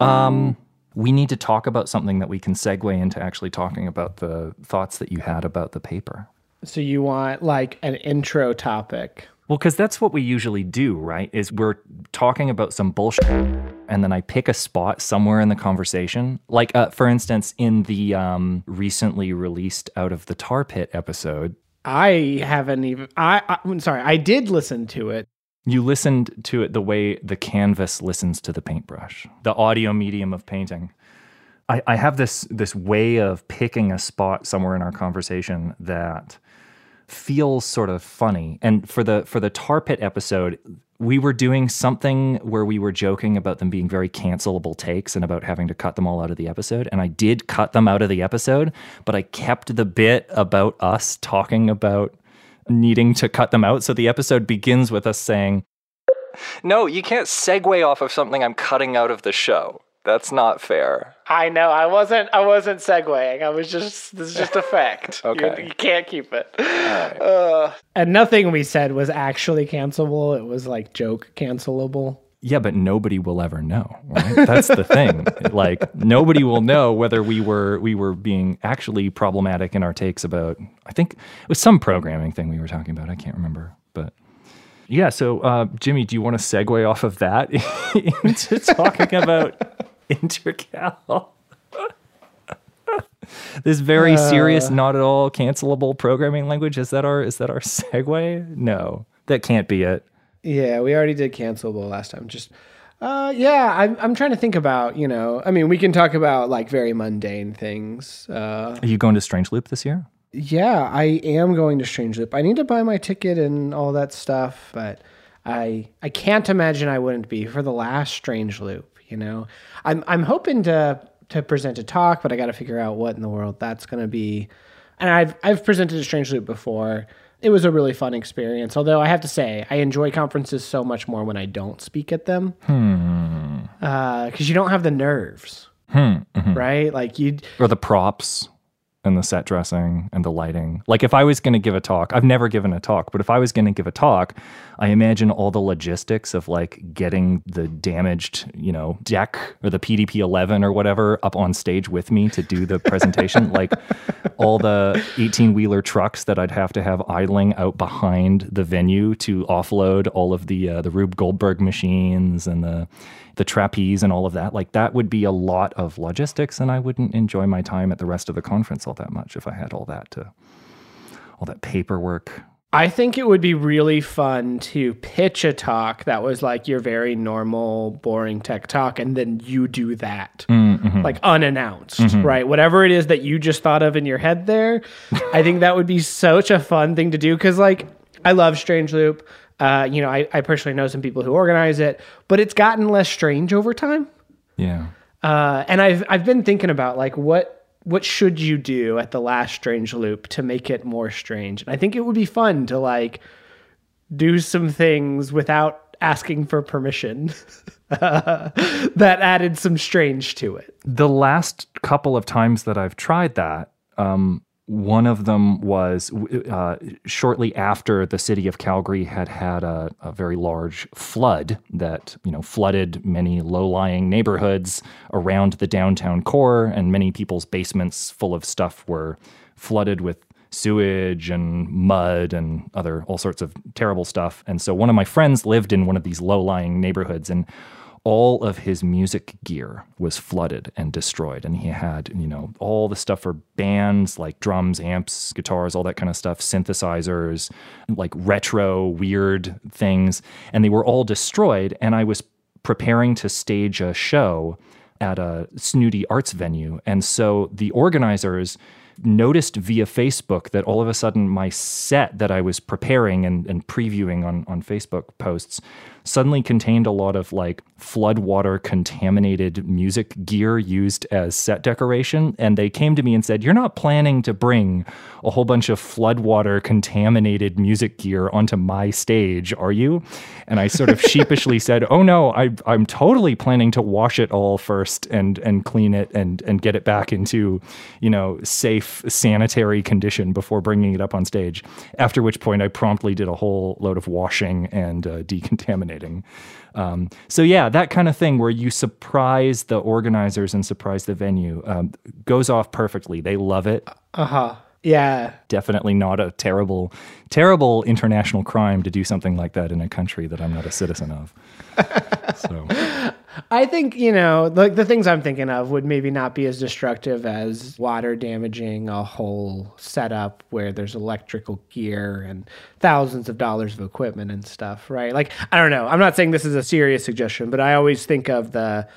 Um, we need to talk about something that we can segue into actually talking about the thoughts that you had about the paper. So you want like an intro topic. Well, because that's what we usually do, right? Is we're talking about some bullshit, and then I pick a spot somewhere in the conversation. Like, uh, for instance, in the um, recently released Out of the Tar Pit episode, I haven't even. I, I I'm sorry. I did listen to it. You listened to it the way the canvas listens to the paintbrush, the audio medium of painting. I, I have this this way of picking a spot somewhere in our conversation that feels sort of funny. And for the for the tar pit episode, we were doing something where we were joking about them being very cancelable takes and about having to cut them all out of the episode. And I did cut them out of the episode, but I kept the bit about us talking about needing to cut them out. So the episode begins with us saying, No, you can't segue off of something I'm cutting out of the show. That's not fair. I know. I wasn't. I wasn't segueing. I was just. This is just a fact. Okay. You, you can't keep it. Uh, and nothing we said was actually cancelable. It was like joke cancelable. Yeah, but nobody will ever know, right? That's the thing. Like nobody will know whether we were we were being actually problematic in our takes about I think it was some programming thing we were talking about. I can't remember. But yeah, so uh, Jimmy, do you want to segue off of that into talking about intercal? this very serious, not at all cancelable programming language. Is that our is that our segue? No. That can't be it. Yeah, we already did cancelable last time. Just, uh, yeah, I'm I'm trying to think about. You know, I mean, we can talk about like very mundane things. Uh, Are you going to Strange Loop this year? yeah, I am going to Strange Loop. I need to buy my ticket and all that stuff, but I I can't imagine I wouldn't be for the last Strange Loop. You know, I'm I'm hoping to to present a talk, but I got to figure out what in the world that's going to be. And I've I've presented a Strange Loop before. It was a really fun experience. Although I have to say, I enjoy conferences so much more when I don't speak at them, hmm. uh, because you don't have the nerves, hmm, mm-hmm. right? Like you. or the props and the set dressing and the lighting. Like if I was going to give a talk, I've never given a talk, but if I was going to give a talk, I imagine all the logistics of like getting the damaged, you know, DEC or the PDP 11 or whatever up on stage with me to do the presentation, like all the 18 wheeler trucks that I'd have to have idling out behind the venue to offload all of the uh, the Rube Goldberg machines and the the trapeze and all of that. Like that would be a lot of logistics, and I wouldn't enjoy my time at the rest of the conference all that much if I had all that to all that paperwork. I think it would be really fun to pitch a talk that was like your very normal, boring tech talk, and then you do that, mm-hmm. like unannounced, mm-hmm. right? Whatever it is that you just thought of in your head there, I think that would be such a fun thing to do because, like, I love Strange Loop. Uh, you know, I, I personally know some people who organize it, but it's gotten less strange over time. Yeah. Uh, and I've I've been thinking about like what what should you do at the last strange loop to make it more strange. And I think it would be fun to like do some things without asking for permission that added some strange to it. The last couple of times that I've tried that, um, one of them was uh, shortly after the city of Calgary had had a, a very large flood that you know flooded many low-lying neighborhoods around the downtown core, and many people's basements full of stuff were flooded with sewage and mud and other all sorts of terrible stuff. And so one of my friends lived in one of these low-lying neighborhoods, and all of his music gear was flooded and destroyed. And he had you know all the stuff for bands like drums amps guitars all that kind of stuff synthesizers like retro weird things. And they were all destroyed. And i was preparing to stage a show at a snooty arts venue. And so the organizers noticed via Facebook that all of a sudden my set that I was preparing and, and previewing on, on Facebook posts suddenly contained a lot of like floodwater contaminated music gear used as set decoration. And they came to me and said, You're not planning to bring a whole bunch of floodwater contaminated music gear onto my stage, are you? And I sort of sheepishly said, Oh no, I, I'm totally planning to wash it all first and and clean it and and get it back into, you know, safe sanitary condition before bringing it up on stage. After which point, I promptly did a whole load of washing and uh, decontaminating. Um, so yeah, that kind of thing where you surprise the organizers and surprise the venue um, goes off perfectly. They love it. Uh huh. Yeah. Definitely not a terrible, terrible international crime to do something like that in a country that I'm not a citizen of. so I think, you know, like the things I'm thinking of would maybe not be as destructive as water damaging a whole setup where there's electrical gear and thousands of dollars of equipment and stuff, right? Like, I don't know. I'm not saying this is a serious suggestion, but I always think of the.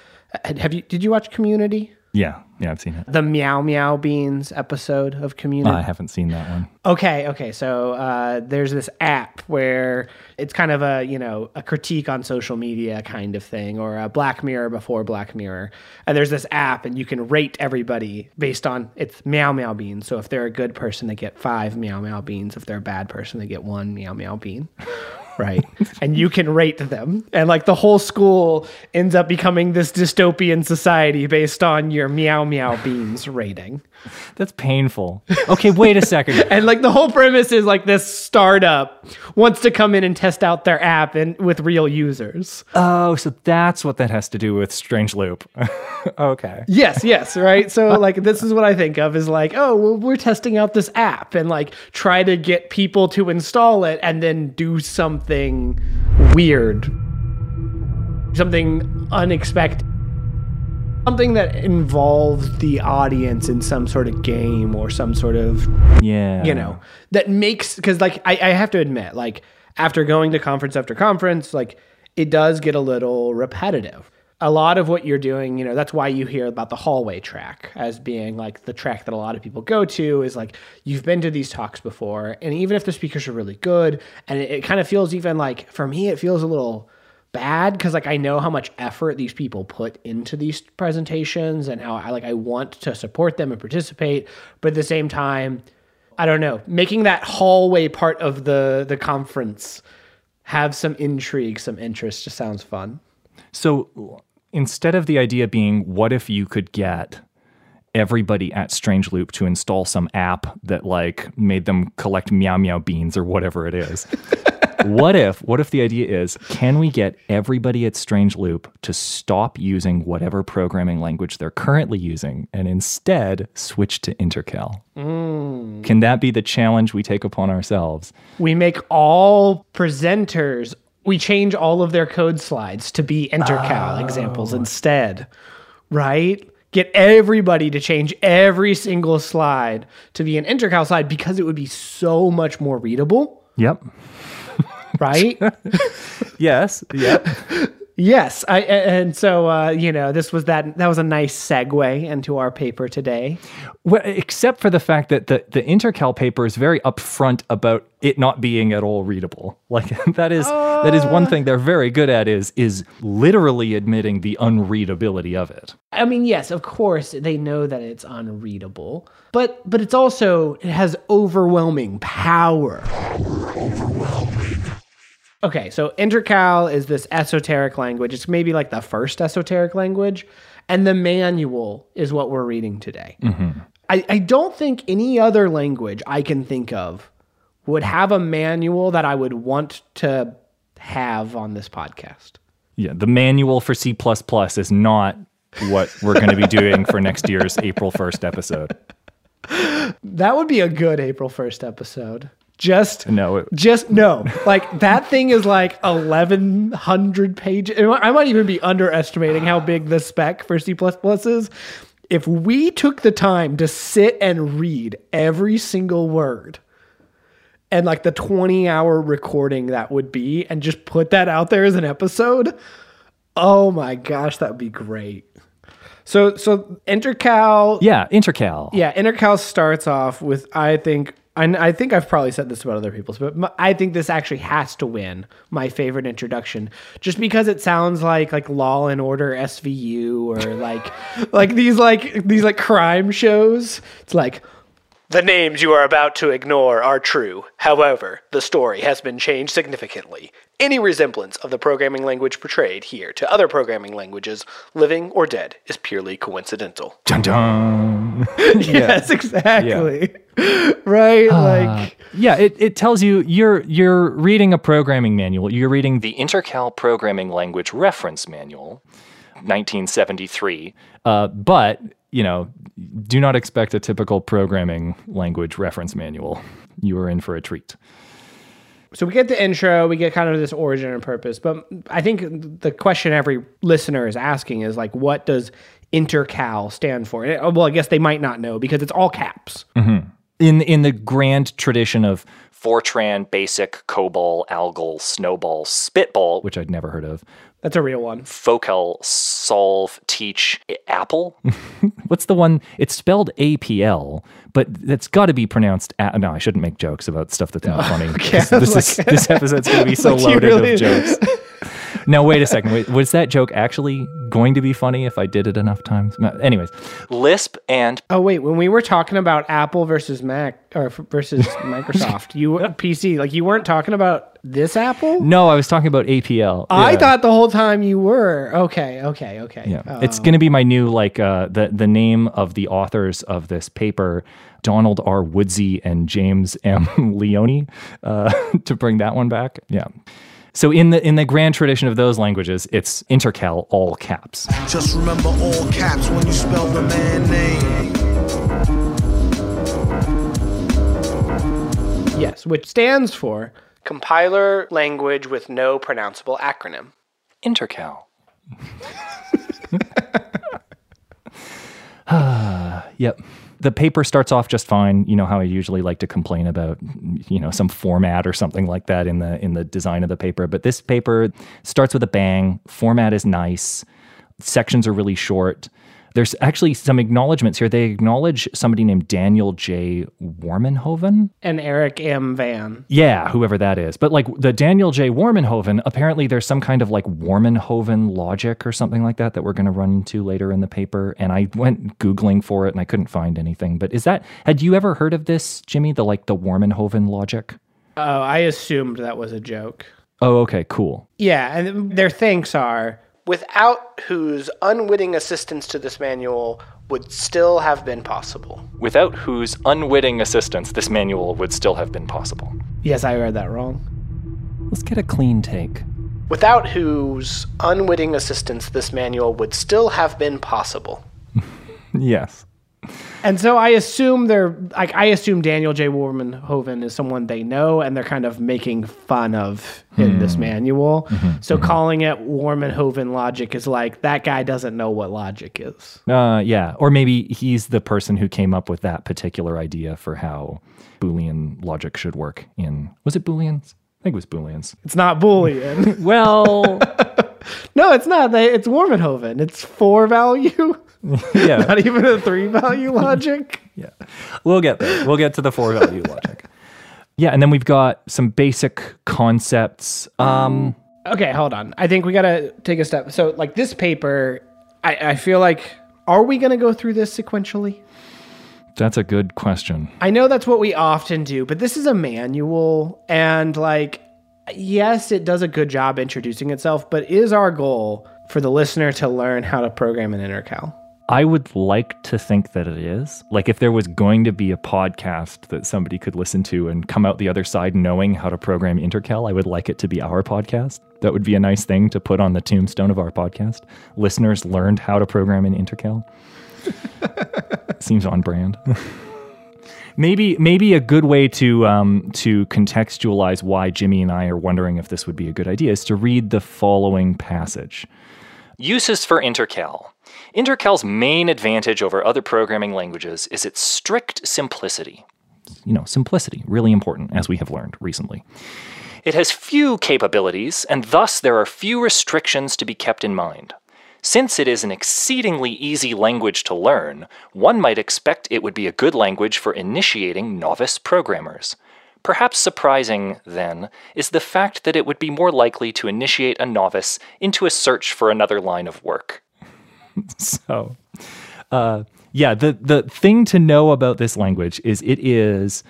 Have you, did you watch Community? Yeah, yeah, I've seen it. The Meowmeowbeenz episode of Community? I haven't seen that one. Okay, okay. So uh, there's this app where it's kind of a you know a critique on social media kind of thing, or a Black Mirror before Black Mirror. And there's this app, and you can rate everybody based on it's meowmeowbeenz. So if they're a good person, they get five meowmeowbeenz. If they're a bad person, they get one meow meow bean. Right. and you can rate them. And like the whole school ends up becoming this dystopian society based on your meowmeowbeenz rating. That's painful. Okay, wait a second. And like the whole premise is like this startup wants to come in and test out their app and with real users. Oh, so that's what that has to do with Strange Loop. okay. Yes, yes, right. So like this is what I think of is like, oh, well, we're testing out this app and like try to get people to install it and then do something weird. Something unexpected. Something that involves the audience in some sort of game or some sort of Yeah. you know that makes because like I, I have to admit like after going to conference after conference like it does get a little repetitive a lot of what you're doing you know that's why you hear about the hallway track as being like the track that a lot of people go to is like you've been to these talks before and even if the speakers are really good and it, it kind of feels even like for me it feels a little bad because like I know how much effort these people put into these presentations and how I like I want to support them and participate, but at the same time, I don't know, making that hallway part of the the conference have some intrigue, some interest just sounds fun. So instead of the idea being, what if you could get everybody at Strange Loop to install some app that like made them collect meowmeowbeenz or whatever it is? what if what if the idea is can we get everybody at Strange Loop to stop using whatever programming language they're currently using and instead switch to Intercal? Mm. Can that be the challenge we take upon ourselves? We make all presenters we change all of their code slides to be intercal ah. examples instead. Right? Get everybody to change every single slide to be an intercal slide because it would be so much more readable, Yep. right? Yes. Yep. yes, I a- and so uh, you know, this was that that was a nice segue into our paper today. Well, except for the fact that the, the Intercal paper is very upfront about it not being at all readable. Like that is that is one thing they're very good at is is literally admitting the unreadability of it. I mean, yes, of course they know that it's unreadable, but but it's also it has overwhelming power. Okay, so intercal is this esoteric language. It's maybe like the first esoteric language, and the manual is what we're reading today. Mm-hmm. I, I don't think any other language I can think of would have a manual that I would want to have on this podcast. Yeah, the manual for C is not what we're going to be doing for next year's April 1st episode. That would be a good April 1st episode. Just No, it- just no. Like that thing is like 1100 pages. I might even be underestimating how big the spec for C++ is. If we took the time to sit and read every single word and like the 20 hour recording that would be and just put that out there as an episode, oh my gosh, that would be great. So so Intercal Yeah, Intercal. yeah, Intercal starts off with I think and I think I've probably said this about other people's, but I think this actually has to win my favorite introduction, just because it sounds like like Law and Order SVU or like like these like these like crime shows. It's like The names you are about to ignore are true. However, the story has been changed significantly. Any resemblance of the programming language portrayed here to other programming languages, living or dead, is purely coincidental. Dun dun. Yes, exactly. Yeah. right? like Yeah, it, it tells you you're you're reading a programming manual. You're reading the Intercal Programming Language Reference Manual, 1973. Uh, but you know, do not expect a typical programming language reference manual. You are in for a treat. so we get the intro, we get kind of this origin and purpose, but I think the question every listener is asking is like, what does intercal stand for? Well, I guess they might not know because it's all caps. Mm-hmm. in in the grand tradition of Fortran, Basic, COBOL, Algol, SNOBOL, SPITBOL, which I'd never heard of, That's a real one. Focal, Solve, Teach, Apple. What's the one? It's spelled APL, but it's got to be pronounced. A- no, I shouldn't make jokes about stuff that's not funny. This, this is this episode's going to be so Like loaded really- of jokes. Now wait a second. Wait, was that joke actually going to be funny if I did it enough times? Anyways, Lisp and Oh wait, when we were talking about Apple versus Mac or versus Microsoft, you PC, like you weren't talking about this Apple? no, I was talking about APL. I Yeah. thought the whole time you were. Okay, okay, okay. Yeah, Oh. it's going to be my new like uh, the the name of the authors of this paper, Donald R. Woodsey and James M. Leone, uh, to bring that one back. Yeah. So in the in the grand tradition of those languages, it's intercal all caps. Just remember all caps when you spell the man name. yes, which stands for compiler language with no pronounceable acronym. Intercal. yep. The paper starts off just fine. You know how I usually like to complain about, you know, some format or something like that in the in the design of the paper. But this paper starts with a bang. Format is nice. Sections are really short. There's actually some acknowledgments here. They acknowledge somebody named Daniel J. Warmenhoven. And Eric M. Van. Yeah, whoever that is. But like the Daniel J. Warmenhoven, apparently there's some kind of like Warmenhoven logic or something like that that we're going to run into later in the paper. And I went Googling for it and I couldn't find anything. But is that, had you ever heard of this, Jimmy? The like the Warmenhoven logic? Oh, I assumed that was a joke. Oh, okay, cool. Yeah, and their thanks are without whose unwitting assistance to this manual would still have been possible. Without whose unwitting assistance this manual would still have been possible. Yes, I read that wrong. Let's get a clean take. Without whose unwitting assistance this manual would still have been possible. Yes. And so I assume they're like I assume Daniel J. Warmenhoven is someone they know and they're kind of making fun of in this hmm. manual. Mm-hmm. so mm-hmm. calling it Warmenhoven logic is like that guy doesn't know what logic is. Uh, yeah. Or maybe he's the person who came up with that particular idea for how Boolean logic should work in, was it Booleans? I think it was Booleans. It's not Boolean. Well, no, it's not. It's Warmenhoven. It's four value, yeah, not even a three value logic. yeah. We'll get there. We'll get to the four value logic. Yeah, and then we've got some basic concepts. Um, Okay, hold on. I think we gotta take a step. So, like this paper, I, I feel like, are we gonna go through this sequentially? that's a good question. I know that's what we often do, but this is a manual, and like, yes, it does a good job introducing itself, but is our goal for the listener to learn how to program an intercal? I would like to think that it is. Like, if there was going to be a podcast that somebody could listen to and come out the other side knowing how to program Intercal, I would like it to be our podcast. That would be a nice thing to put on the tombstone of our podcast. Listeners learned how to program in Intercal. Seems on brand. maybe, maybe a good way to um, to contextualize why Jimmy and I are wondering if this would be a good idea is to read the following passage. Uses for Intercal. Intercal's main advantage over other programming languages is its strict simplicity. You know, simplicity, really important, as we have learned recently. It has few capabilities, and thus there are few restrictions to be kept in mind. Since it is an exceedingly easy language to learn, one might expect it would be a good language for initiating novice programmers. Perhaps surprising, then, is the fact that it would be more likely to initiate a novice into a search for another line of work. so, uh, Yeah, the the thing to know about this language is it is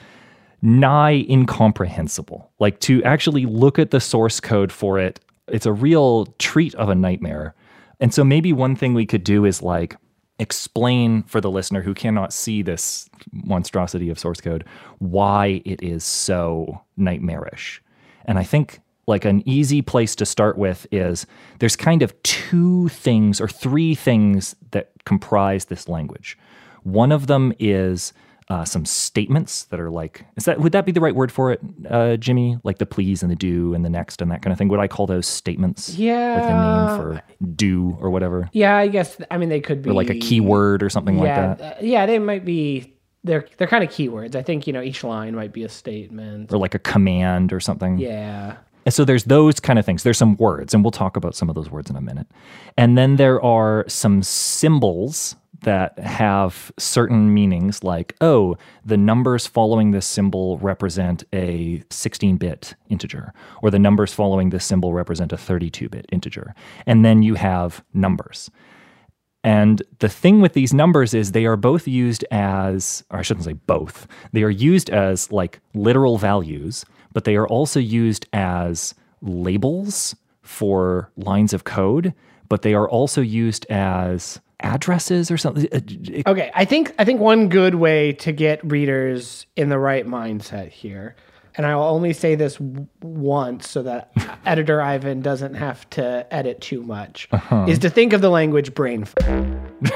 nigh incomprehensible. Like to actually look at the source code for it, it's a real treat of a nightmare. And so maybe one thing we could do is like explain for the listener who cannot see this monstrosity of source code why it is so nightmarish. And I think like an easy place to start with is there's kind of two things or three things that comprise this language. One of them is uh, some statements that are like is that would that be the right word for it, uh, Jimmy? Like the please and the do and the next and that kind of thing. Would I call those statements? Yeah. With a name for do or whatever, Yeah, I guess. I mean, they could be or like a keyword or something Yeah, like that, uh, yeah, they might be. They're they're kind of keywords. I think you know each line might be a statement. or like a command or something. Yeah. And so there's those kind of things. There's some words, and we'll talk about some of those words in a minute. And then there are some symbols that have certain meanings, like, oh, the numbers following this symbol represent a 16 bit integer, or the numbers following this symbol represent a 32 bit integer. And then you have numbers. And the thing with these numbers is they are both used as, or I shouldn't say both, they are used as like literal values, but they are also used as labels for lines of code, but they are also used as addresses or something. Okay, I think I think one good way to get readers in the right mindset here, and I'll only say this w- once so that editor Ivan doesn't have to edit too much, Uh-huh. is to think of the language brain f-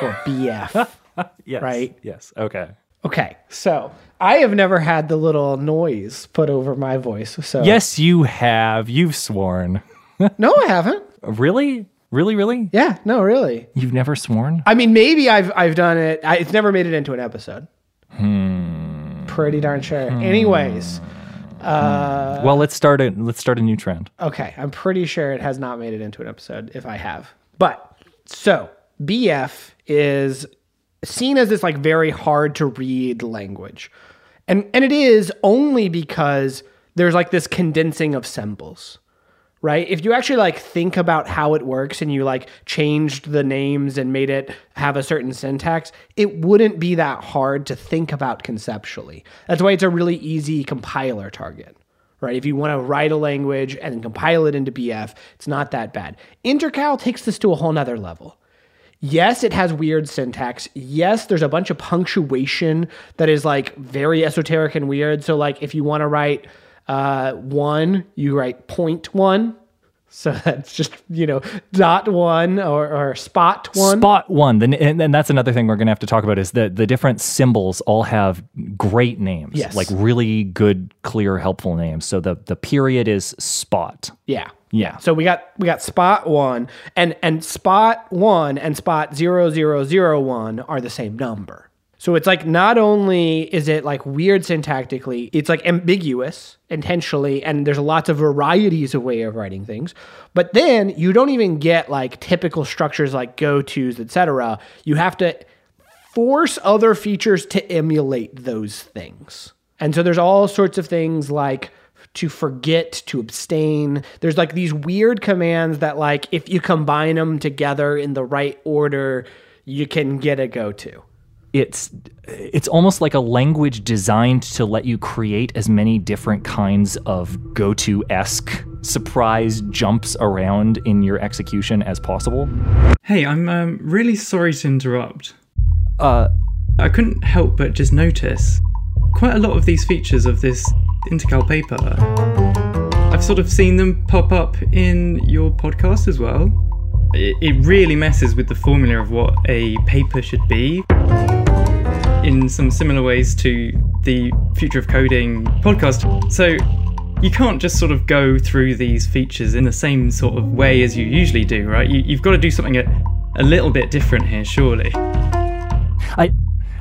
or BF. yes. Right. Yes. Okay. Okay, so I have never had the little noise put over my voice. So Yes, you have. You've sworn. no, I haven't. Really? Really? Really? Yeah, no, really. You've never sworn? I mean, maybe I've I've done it. I, it's never made it into an episode. Hmm. Pretty darn sure. Anyways, well, let's start a let's start a new trend. okay, I'm pretty sure it has not made it into an episode. If I have, but so BF is seen as this like very hard to read language, and and it is only because there's like this condensing of symbols. right? If you actually like think about how it works and you like changed the names and made it have a certain syntax, it wouldn't be that hard to think about conceptually. That's why it's a really easy compiler target. Right? If you want to write a language and compile it into BF, it's not that bad. Intercal takes this to a whole nother level. Yes, it has weird syntax. Yes, there's a bunch of punctuation that is like very esoteric and weird. So, like, if you want to write uh, one, you write point one. So that's just, you know, dot one or, or spot one. Spot one, then and, and that's another thing we're going to have to talk about is that the different symbols all have great names, Yes. like really good, clear, helpful names. So the the period is spot. Yeah. Yeah. So we got we got spot one and and spot one and spot zero zero zero one are the same number. So it's like not only is it like weird syntactically, it's like ambiguous intentionally, and there's lots of varieties of way of writing things. But then you don't even get like typical structures like go tos, etc. You have to force other features to emulate those things. And so there's all sorts of things like to forget, to abstain. There's like these weird commands that like if you combine them together in the right order, you can get a go to. It's it's almost like a language designed to let you create as many different kinds of go-to esque surprise jumps around in your execution as possible. Hey, I'm um, really sorry to interrupt. Uh, I couldn't help but just notice quite a lot of these features of this Intercal paper. I've sort of seen them pop up in your podcast as well. It, really messes with the formula of what a paper should be in some similar ways to the Future of Coding podcast. So you can't just sort of go through these features in the same sort of way as you usually do, right? You, you've got to do something a, a little bit different here, surely. I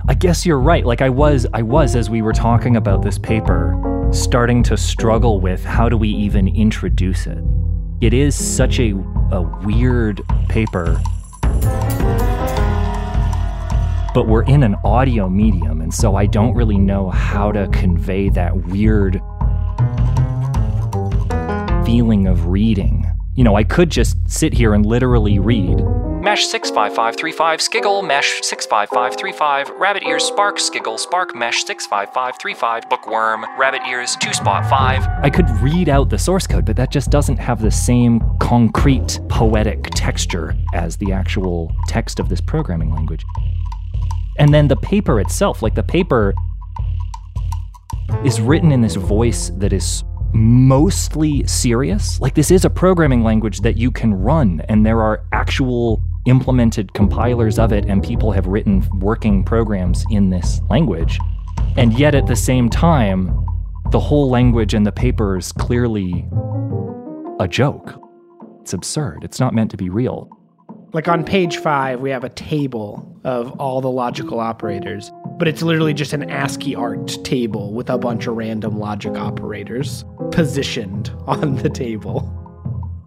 I guess you're right. Like I was I was as we were talking about this paper starting to struggle with how do we even introduce it. It is such a a weird paper. But we're in an audio medium and so I don't really know how to convey that weird feeling of reading. You know, I could just sit here and literally read Mesh 65535, Skiggle, Mesh 65535, Rabbit Ears, Spark, Skiggle, Spark, Mesh 65535, Bookworm, Rabbit Ears, 2 Spot 5. I could read out the source code, but that just doesn't have the same concrete, poetic texture as the actual text of this programming language. And then the paper itself, like the paper is written in this voice that is mostly serious. Like, this is a programming language that you can run, and there are actual implemented compilers of it, and people have written working programs in this language. And yet, at the same time, the whole language and the paper is clearly a joke. It's absurd. It's not meant to be real. Like on page five, we have a table of all the logical operators, but it's literally just an ASCII art table with a bunch of random logic operators positioned on the table.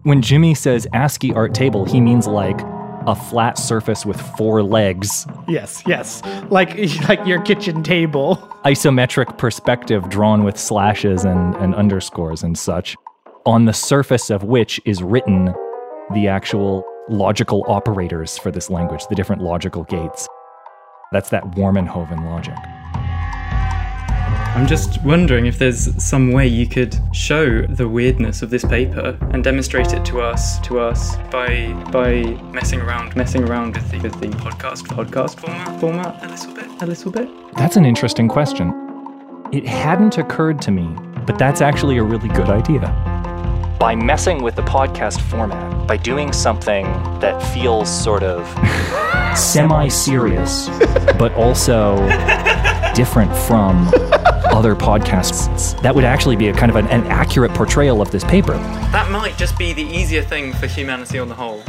When Jimmy says ASCII art table, he means like a flat surface with four legs. Yes, yes. Like like your kitchen table. Isometric perspective drawn with slashes and, and underscores and such, on the surface of which is written the actual logical operators for this language, the different logical gates. That's that Warmenhoven logic. I'm just wondering if there's some way you could show the weirdness of this paper and demonstrate it to us to us by by messing around messing around with the, with the podcast podcast format format a little bit a little bit. That's an interesting question. It hadn't occurred to me, but that's actually a really good idea. By messing with the podcast format, by doing something that feels sort of semi serious, but also different from other podcasts, that would actually be a kind of an, an accurate portrayal of this paper. That might just be the easier thing for humanity on the whole.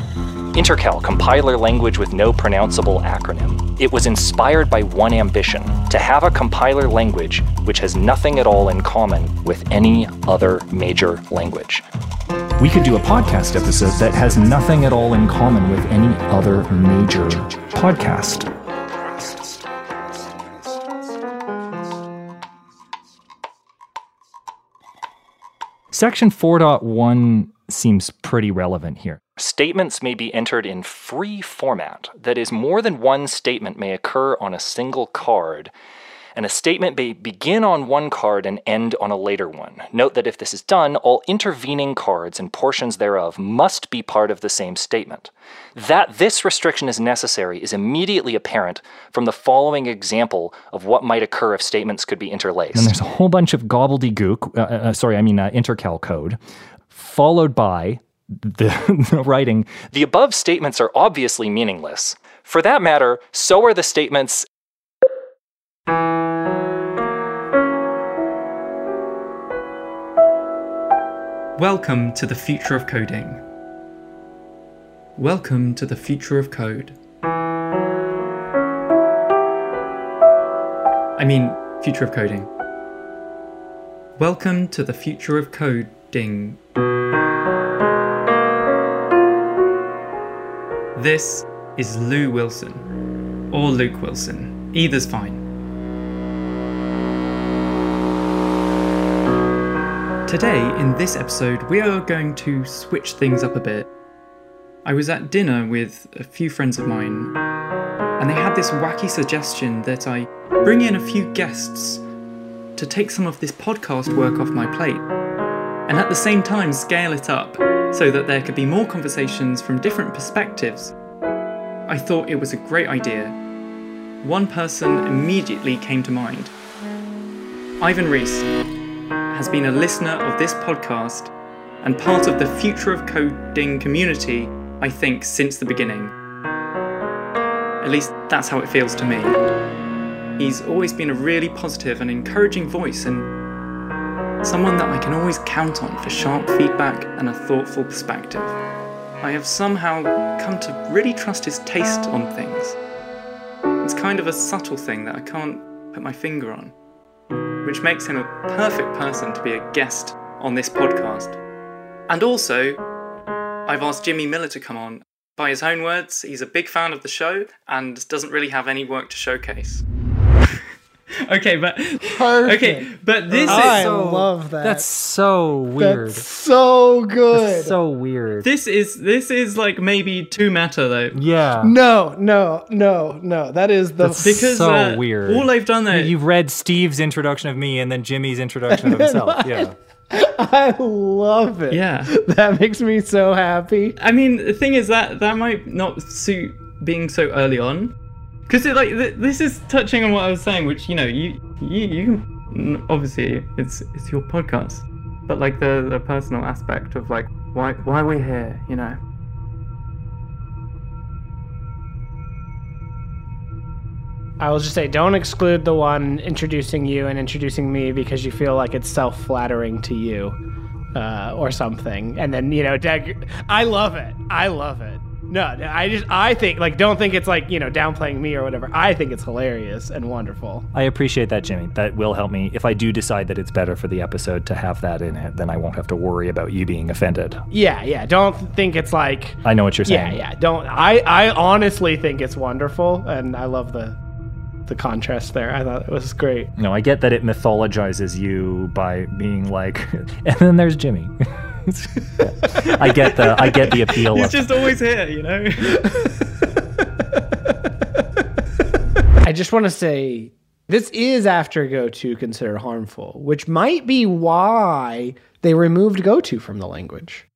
Intercal, compiler language with no pronounceable acronym. It was inspired by one ambition to have a compiler language which has nothing at all in common with any other major language. We could do a podcast episode that has nothing at all in common with any other major podcast. Section 4.1 seems pretty relevant here. Statements may be entered in free format, that is, more than one statement may occur on a single card, and a statement may begin on one card and end on a later one. Note that if this is done, all intervening cards and portions thereof must be part of the same statement. That this restriction is necessary is immediately apparent from the following example of what might occur if statements could be interlaced. And there's a whole bunch of gobbledygook, uh, uh, sorry, I mean uh, intercal code, followed by the, the writing. The above statements are obviously meaningless. For that matter, so are the statements Welcome to the future of coding. Welcome to the future of code. I mean, future of coding. Welcome to the future of coding. This is Lu Wilson, or Luke Wilson. Either's fine. Today, in this episode, we are going to switch things up a bit. I was at dinner with a few friends of mine, and they had this wacky suggestion that I bring in a few guests to take some of this podcast work off my plate, and at the same time scale it up so that there could be more conversations from different perspectives. I thought it was a great idea. One person immediately came to mind Ivan Reese has been a listener of this podcast and part of the Future of Coding community, I think, since the beginning. At least that's how it feels to me. He's always been a really positive and encouraging voice and someone that I can always count on for sharp feedback and a thoughtful perspective. I have somehow come to really trust his taste on things. It's kind of a subtle thing that I can't put my finger on which makes him a perfect person to be a guest on this podcast. And also, I've asked Jimmy Miller to come on. By his own words, he's a big fan of the show and doesn't really have any work to showcase. okay, but Perfect. okay, but this I is love that. That's so weird. That's so good. so weird. this is this is like maybe too meta though. yeah. no, no, no, no. That is the Because So uh, weird. All I've done there, You've read Steve's introduction of me and then Jimmy's introduction of himself. Yeah. I love it. yeah. That makes me so happy. I mean, the thing is that that might not suit being so early on, because like th- this is touching on what I was saying, which you know, you you you obviously it's it's your podcast, but like the the personal aspect of like why why we're here, you know. I will just say, don't exclude the one introducing you and introducing me because you feel like it's self-flattering to you, uh, or something. And then you know, Dag- I love it. I love it. No, I just I think like don't think it's like you know downplaying me or whatever. I think it's hilarious and wonderful. I appreciate that, Jimmy. That will help me. If I do decide that it's better for the episode to have that in it, then I won't have to worry about you being offended. Yeah, yeah. Don't think it's like I know what you're saying. yeah, yeah. Don't I I honestly think it's wonderful and I love the the contrast there. I thought it was great. No, I get that it mythologizes you by being like, and then there's Jimmy. I get the I get the appeal. He's Of, just always here, you know. I just want to say this is after GoTo considered harmful, which might be why they removed GoTo from the language.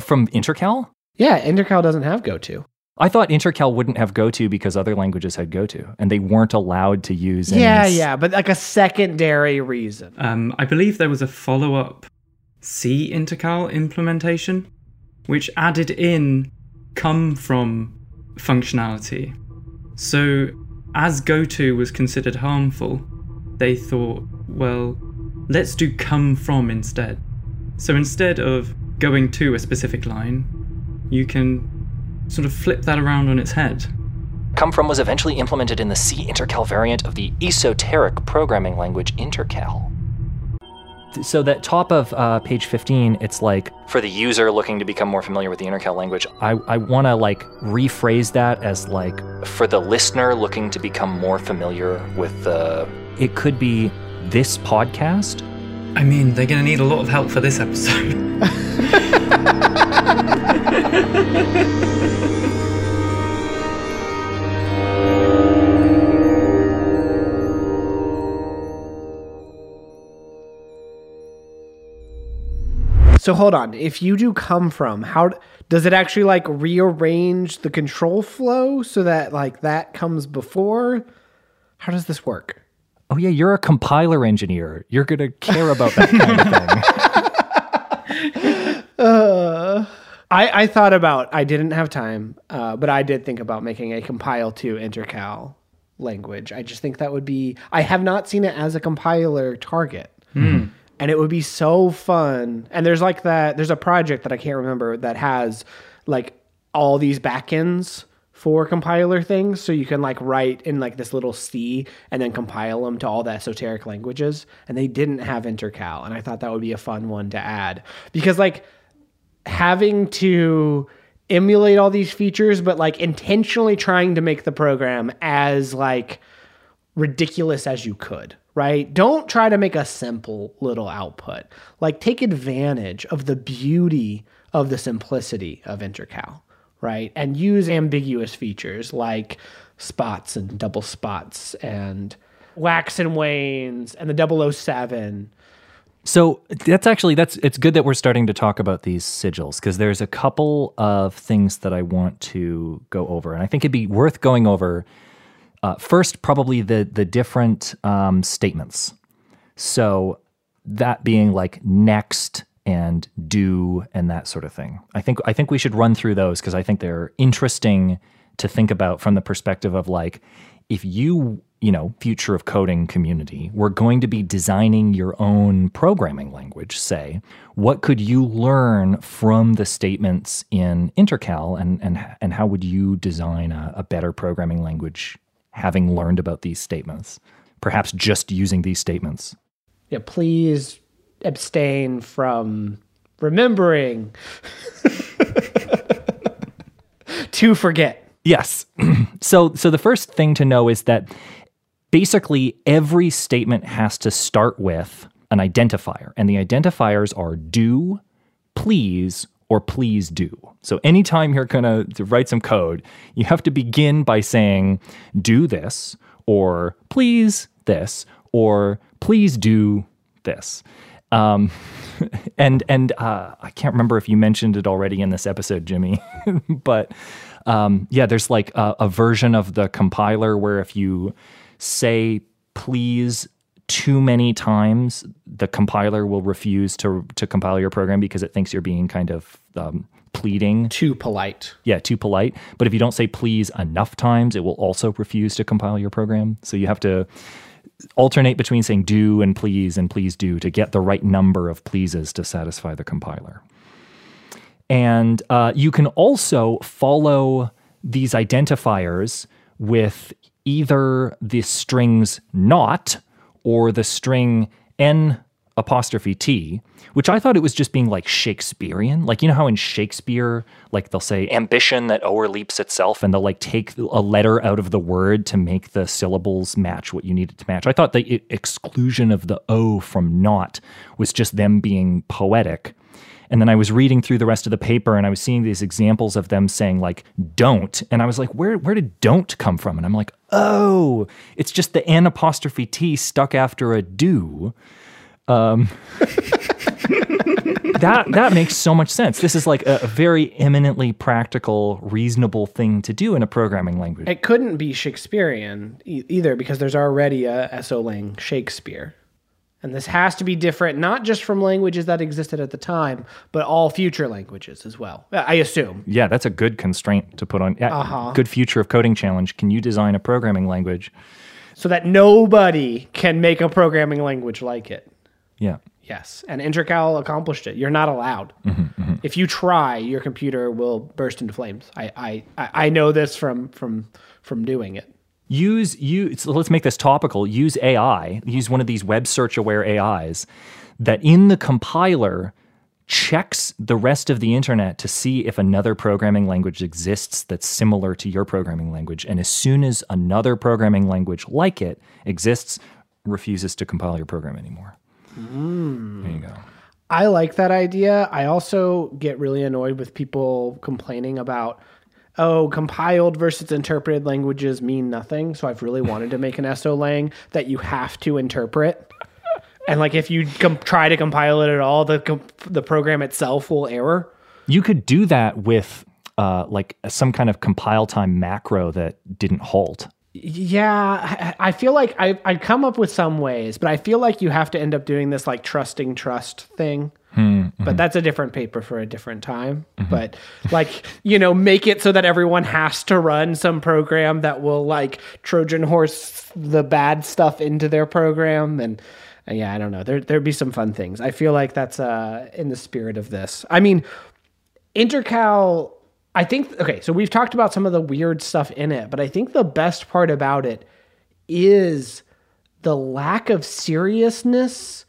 from Intercal. Yeah, Intercal doesn't have GoTo. I thought Intercal wouldn't have GoTo because other languages had GoTo, and they weren't allowed to use. any Yeah, s- yeah, but like a secondary reason. Um, I believe there was a follow up C intercal implementation, which added in come from functionality. So, as goto was considered harmful, they thought, well, let's do come from instead. So instead of going to a specific line, you can sort of flip that around on its head. Come from was eventually implemented in the C Intercal variant of the esoteric programming language Intercal. So that top of uh, page 15, it's like for the user looking to become more familiar with the Intercal language. I, I want to like rephrase that as like for the listener looking to become more familiar with the. It could be this podcast. I mean, they're going to need a lot of help for this episode. So hold on. If you do come from, how does it actually like rearrange the control flow so that like that comes before? How does this work? Oh yeah, you're a compiler engineer. You're gonna care about that kind of thing. I, I thought about I didn't have time, uh, but I did think about making a compile to intercal language. I just think that would be I have not seen it as a compiler target. And it would be so fun. And there's like that there's a project that I can't remember that has like all these backends for compiler things. So you can like write in like this little C and then compile them to all the esoteric languages. And they didn't have intercal and I thought that would be a fun one to add. Because like having to emulate all these features but like intentionally trying to make the program as like ridiculous as you could right? Don't try to make a simple little output. Like take advantage of the beauty of the simplicity of intercal right? And use ambiguous features like spots and double spots and wax and wanes and the 007 So that's actually that's it's good that we're starting to talk about these sigils because there's a couple of things that I want to go over, and I think it'd be worth going over. Uh, first, probably the the different um, statements. So that being like next and do and that sort of thing. I think I think we should run through those because I think they're interesting to think about from the perspective of like if you you know future of coding community we're going to be designing your own programming language say what could you learn from the statements in intercal and and and how would you design a, a better programming language having learned about these statements perhaps just using these statements yeah, please abstain from remembering to forget. Yes. so so the first thing to know is that basically every statement has to start with an identifier, and the identifiers are do, please, or please do. So anytime you're going to write some code, you have to begin by saying do this, or please this, or please do this. Um, and and uh, I can't remember if you mentioned it already in this episode, Jimmy, but um, yeah, there's like a, a version of the compiler where if you say please too many times, the compiler will refuse to to compile your program because it thinks you're being kind of um, pleading. Too polite. Yeah, too polite. But if you don't say please enough times, it will also refuse to compile your program. So you have to alternate between saying do and please and please do to get the right number of pleases to satisfy the compiler. And uh, you can also follow these identifiers with either the strings not or the string n apostrophe t, which I thought it was just being like Shakespearean. Like, you know how in Shakespeare, like they'll say ambition that o'erleaps itself, and they'll like take a letter out of the word to make the syllables match what you need it to match. I thought the exclusion of the O from not was just them being poetic. And then I was reading through the rest of the paper and I was seeing these examples of them saying like don't. And I was like, where where did don't come from? And I'm like, oh, it's just the N apostrophe T stuck after a do. Um, that that makes so much sense. This is like a, a very eminently practical, reasonable thing to do in a programming language. It couldn't be Shakespearean e- either because there's already a esolang Shakespeare. And this has to be different, not just from languages that existed at the time, but all future languages as well. I assume. Yeah, that's a good constraint to put on. Yeah, Uh-huh. Good future of coding challenge. Can you design a programming language? So that nobody can make a programming language like it. Yeah. Yes. And Intercal accomplished it. You're not allowed. If you try, your computer will burst into flames. I, I, I I know this from from from doing it. Use you so let's make this topical. Use ai use one of these web search aware ais that in the compiler checks the rest of the internet to see if another programming language exists that's similar to your programming language. And as soon as another programming language like it exists refuses to compile your program anymore. Hmm. There you go. I like that idea. I also get really annoyed with people complaining about, oh, compiled versus interpreted languages mean nothing. So I've really wanted to make an esolang that you have to interpret. And like if you com- try to compile it at all, the com- the program itself will error. you could do that with uh, like some kind of compile time macro that didn't halt Yeah, I I feel like I I'd come up with some ways, but I feel like you have to end up doing this like trusting trust thing. Hmm, but hmm. that's a different paper for a different time. Mm-hmm. But like, you know, make it so that everyone has to run some program that will like Trojan horse the bad stuff into their program and and yeah, I don't know. There there'd be some fun things. I feel like that's uh in the spirit of this. I mean, Intercal, I think, okay, so we've talked about some of the weird stuff in it, but I think the best part about it is the lack of seriousness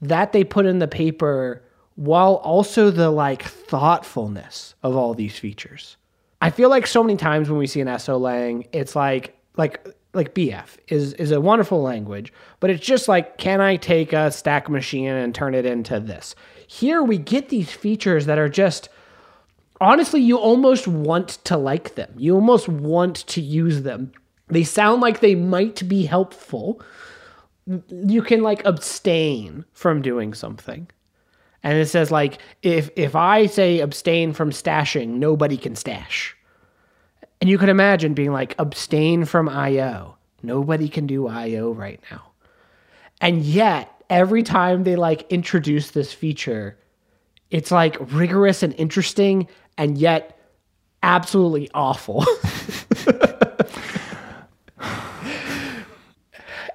that they put in the paper while also the like thoughtfulness of all these features. I feel like so many times when we see an esolang, it's like like like BF is is a wonderful language, but it's just like can I take a stack machine and turn it into this? Here we get these features that are just honestly, you almost want to like them. You almost want to use them. They sound like they might be helpful. You can like abstain from doing something. And it says like if if I say abstain from stashing, nobody can stash. And you can imagine being like abstain from IO. Nobody can do IO right now. And yet, every time they like introduce this feature, it's like rigorous and interesting and yet absolutely awful.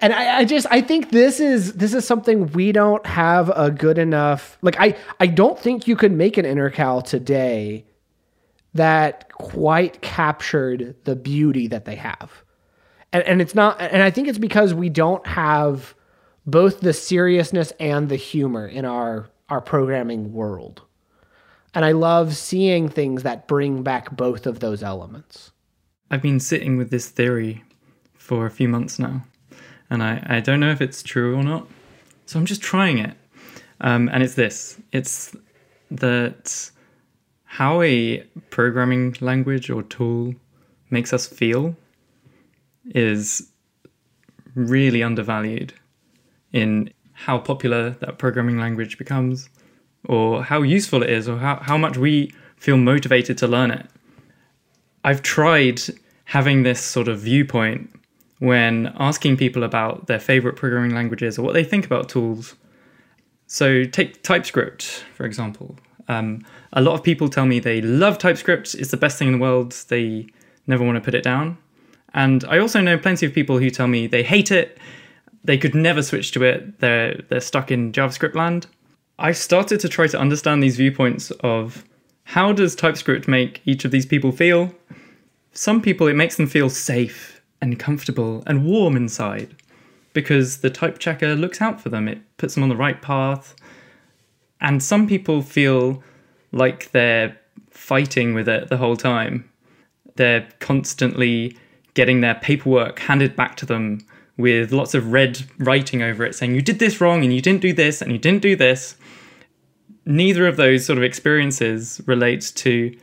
and I, I just I think this is this is something we don't have a good enough like I I don't think you could make an intercal today that quite captured the beauty that they have. And and it's not and I think it's because we don't have both the seriousness and the humor in our our programming world. And I love seeing things that bring back both of those elements. I've been sitting with this theory for a few months now. And I, I don't know if it's true or not. So I'm just trying it. Um, and it's this it's that how a programming language or tool makes us feel is really undervalued in how popular that programming language becomes or how useful it is or how, how much we feel motivated to learn it. I've tried having this sort of viewpoint when asking people about their favorite programming languages or what they think about tools. So, take TypeScript, for example. Um, a lot of people tell me they love TypeScript, it's the best thing in the world, they never want to put it down. And I also know plenty of people who tell me they hate it, they could never switch to it, they're, they're stuck in JavaScript land. I started to try to understand these viewpoints of how does TypeScript make each of these people feel? Some people, it makes them feel safe and comfortable and warm inside because the type checker looks out for them, it puts them on the right path. And some people feel like they're fighting with it the whole time. They're constantly getting their paperwork handed back to them with lots of red writing over it saying, you did this wrong and you didn't do this and you didn't do this. Neither of those sort of experiences relate to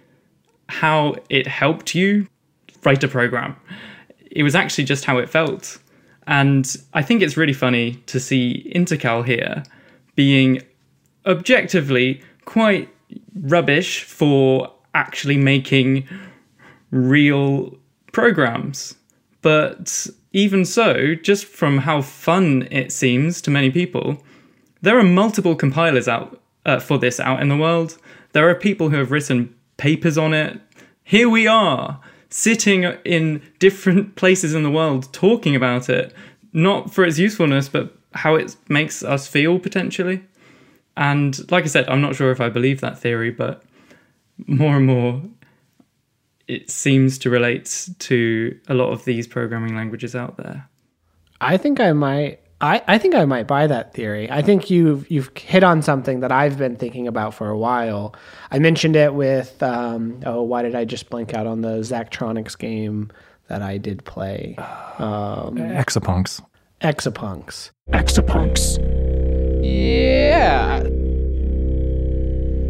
how it helped you write a program. It was actually just how it felt. And I think it's really funny to see Intercal here being objectively quite rubbish for actually making real programs. But even so, just from how fun it seems to many people, there are multiple compilers out uh, for this out in the world. There are people who have written papers on it. Here we are, sitting in different places in the world talking about it, not for its usefulness, but how it makes us feel potentially. And like I said, I'm not sure if I believe that theory, but more and more it seems to relate to a lot of these programming languages out there. I think I might. I, I think I might buy that theory. I think you've you've hit on something that I've been thinking about for a while. I mentioned it with um, oh why did I just blank out on the Zachtronics game that I did play? Um, Exapunks. Exapunks. Exapunks. Yeah.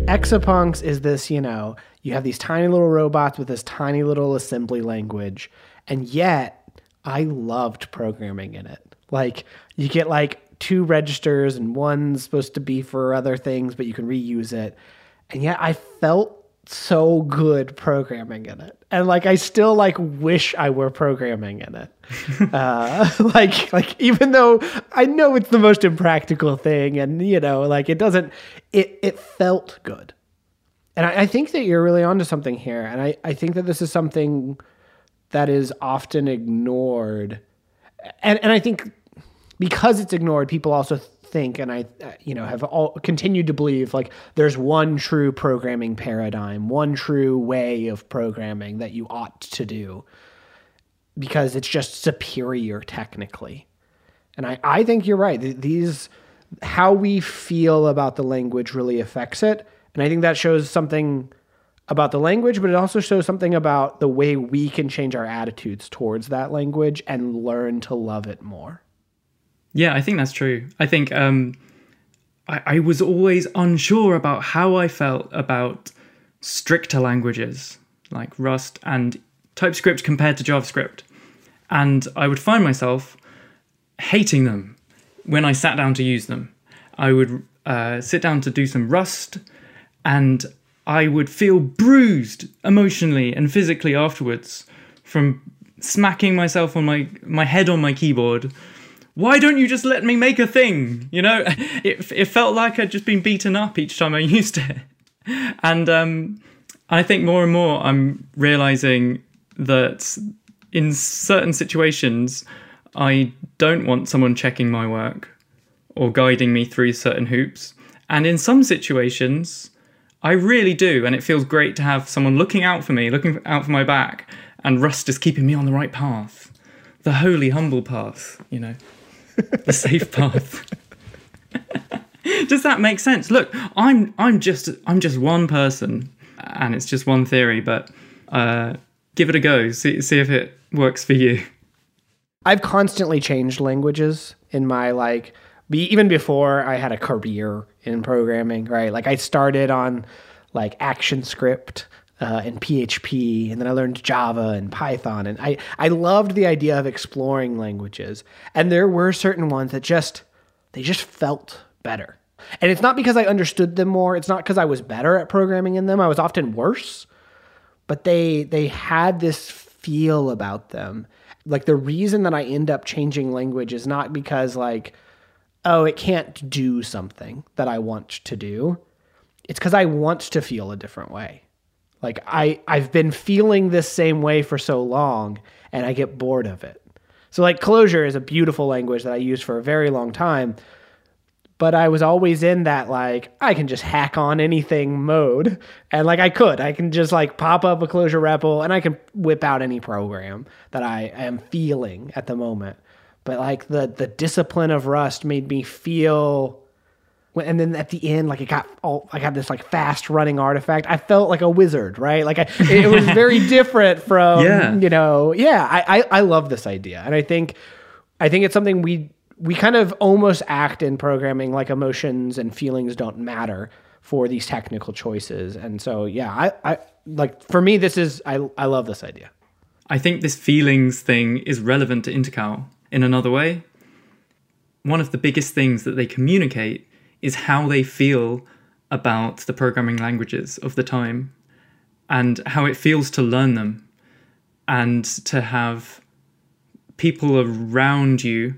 Exapunks is this, you know, you have these tiny little robots with this tiny little assembly language, and yet I loved programming in it. Like you get like two registers and one's supposed to be for other things, but you can reuse it. And yet I felt so good programming in it. And like I still like wish I were programming in it. uh, like like even though I know it's the most impractical thing and you know, like it doesn't it it felt good. And I, I think that you're really onto something here. And I, I think that this is something that is often ignored. And and I think because it's ignored, people also think, and I, uh, you know, have all continued to believe like there's one true programming paradigm, one true way of programming that you ought to do because it's just superior technically. And I, I think you're right. These, how we feel about the language really affects it. And I think that shows something about the language, but it also shows something about the way we can change our attitudes towards that language and learn to love it more. Yeah, I think that's true. I think um, I, I was always unsure about how I felt about stricter languages like Rust and TypeScript compared to JavaScript. And I would find myself hating them when I sat down to use them. I would uh, sit down to do some Rust and I would feel bruised emotionally and physically afterwards from smacking myself on my, my head on my keyboard why don't you just let me make a thing? You know, it, it felt like I'd just been beaten up each time I used it. And um, I think more and more I'm realizing that in certain situations, I don't want someone checking my work or guiding me through certain hoops. And in some situations, I really do. And it feels great to have someone looking out for me, looking out for my back, and Rust is keeping me on the right path. The holy, humble path, you know the safe path. Does that make sense? Look, I'm I'm just I'm just one person, and it's just one theory, but uh, give it a go. See see if it works for you. I've constantly changed languages in my like be, even before I had a career in programming, right? Like I started on like ActionScript uh, and PHP, and then I learned Java and Python, and I I loved the idea of exploring languages. And there were certain ones that just they just felt better. And it's not because I understood them more. It's not because I was better at programming in them. I was often worse, but they they had this feel about them. Like the reason that I end up changing language is not because like oh, it can't do something that I want to do. It's because I want to feel a different way. Like I, I've been feeling this same way for so long and I get bored of it. So like Clojure is a beautiful language that I used for a very long time. But I was always in that like I can just hack on anything mode. And like I could. I can just like pop up a Clojure REPL and I can whip out any program that I am feeling at the moment but like the the discipline of Rust made me feel and then at the end like it got all I got this like fast running artifact. I felt like a wizard, right? Like I, it was very different from Yeah. you know, yeah, I, I I love this idea. And I think I think it's something we we kind of almost act in programming like emotions and feelings don't matter for these technical choices. And so yeah, I, I like for me this is I I love this idea. I think this feelings thing is relevant to Intercal in another way. One of the biggest things that they communicate is how they feel about the programming languages of the time and how it feels to learn them and to have people around you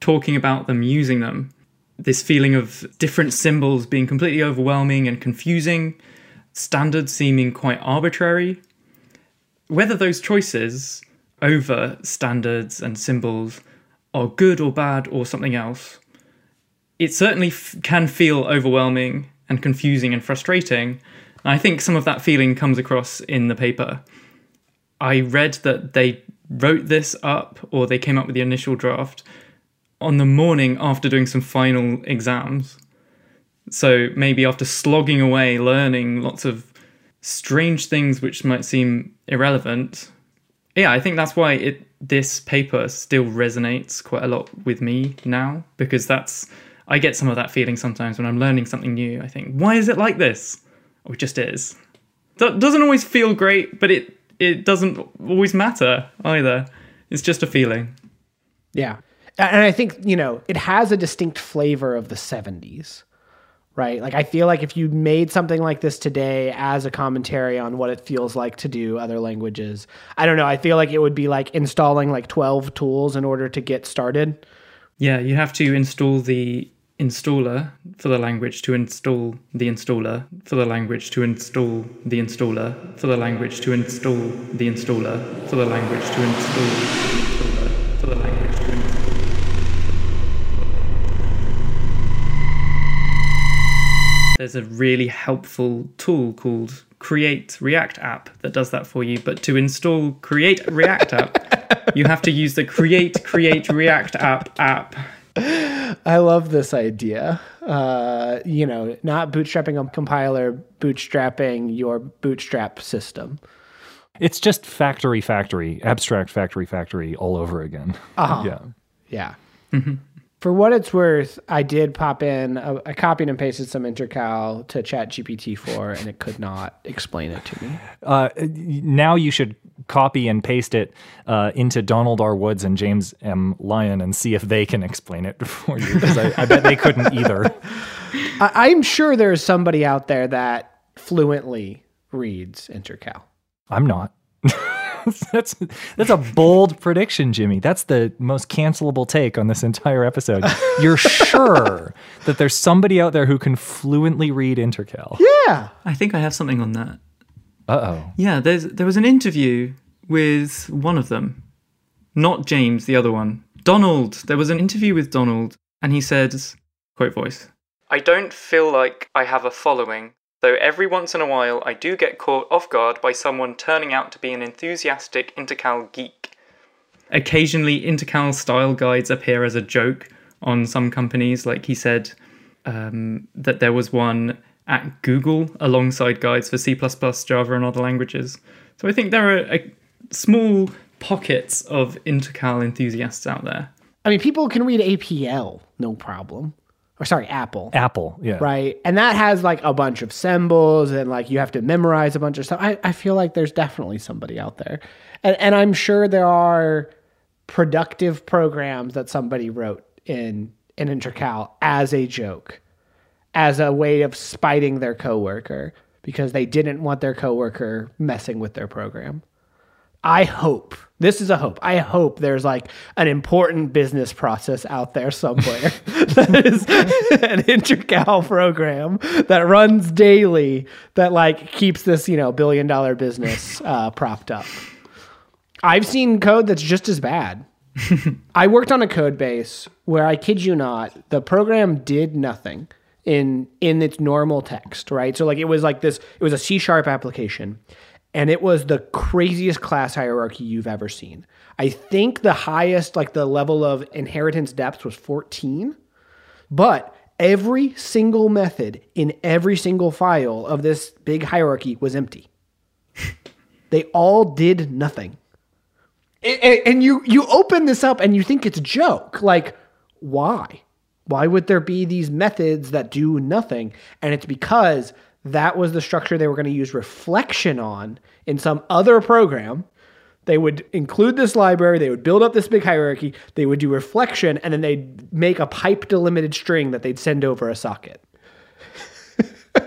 talking about them, using them. This feeling of different symbols being completely overwhelming and confusing, standards seeming quite arbitrary. Whether those choices over standards and symbols are good or bad or something else, it certainly f- can feel overwhelming and confusing and frustrating. And I think some of that feeling comes across in the paper. I read that they wrote this up or they came up with the initial draft on the morning after doing some final exams. So maybe after slogging away, learning lots of strange things which might seem irrelevant, yeah, I think that's why it this paper still resonates quite a lot with me now because that's I get some of that feeling sometimes when I'm learning something new. I think, why is it like this? Or it just is. That doesn't always feel great, but it it doesn't always matter either. It's just a feeling. Yeah. And I think, you know, it has a distinct flavor of the 70s, right? Like, I feel like if you made something like this today as a commentary on what it feels like to do other languages, I don't know. I feel like it would be like installing like 12 tools in order to get started. Yeah, you have to install the installer for the language to install the installer for the language to install the installer for the language to install the installer for the language to install the installer for the language. There's a really helpful tool called Create React app that does that for you. But to install Create React app, you have to use the Create Create React app app. I love this idea. Uh, you know, not bootstrapping a compiler, bootstrapping your bootstrap system. It's just factory, factory, abstract factory, factory all over again. Uh-huh. Yeah. Yeah. For what it's worth, I did pop in, a, I copied and pasted some intercal to Chat GPT 4 and it could not explain it to me. Uh, now you should copy and paste it uh, into Donald R. Woods and James M. Lyon and see if they can explain it for you because I, I bet they couldn't either. I, I'm sure there's somebody out there that fluently reads intercal. I'm not. that's that's a bold prediction, Jimmy. That's the most cancelable take on this entire episode. You're sure that there's somebody out there who can fluently read intercal? Yeah. I think I have something on that. Uh oh. Yeah, there's there was an interview with one of them, not James, the other one. Donald. There was an interview with Donald, and he said, "quote voice." I don't feel like I have a following, though every once in a while I do get caught off guard by someone turning out to be an enthusiastic intercal geek. Occasionally, intercal style guides appear as a joke on some companies, like he said um, that there was one at Google alongside guides for C, Java, and other languages. So I think there are a small pockets of intercal enthusiasts out there. I mean, people can read APL, no problem. Or sorry, Apple. Apple, yeah. right? And that has like a bunch of symbols and like you have to memorize a bunch of stuff. I, I feel like there's definitely somebody out there. And, and I'm sure there are productive programs that somebody wrote in, in Intercal as a joke, as a way of spiting their coworker because they didn't want their coworker messing with their program. I hope this is a hope. I hope there's like an important business process out there somewhere that is an intercal program that runs daily that like keeps this you know billion dollar business uh, propped up. I've seen code that's just as bad. I worked on a code base where I kid you not, the program did nothing in in its normal text, right? So like it was like this, it was a C sharp application, and it was the craziest class hierarchy you've ever seen. I think the highest, like the level of inheritance depth was 14, but every single method in every single file of this big hierarchy was empty. they all did nothing. And, and you you open this up and you think it's a joke. Like, why? Why would there be these methods that do nothing? And it's because that was the structure they were going to use reflection on in some other program. They would include this library, they would build up this big hierarchy, they would do reflection, and then they'd make a pipe delimited string that they'd send over a socket.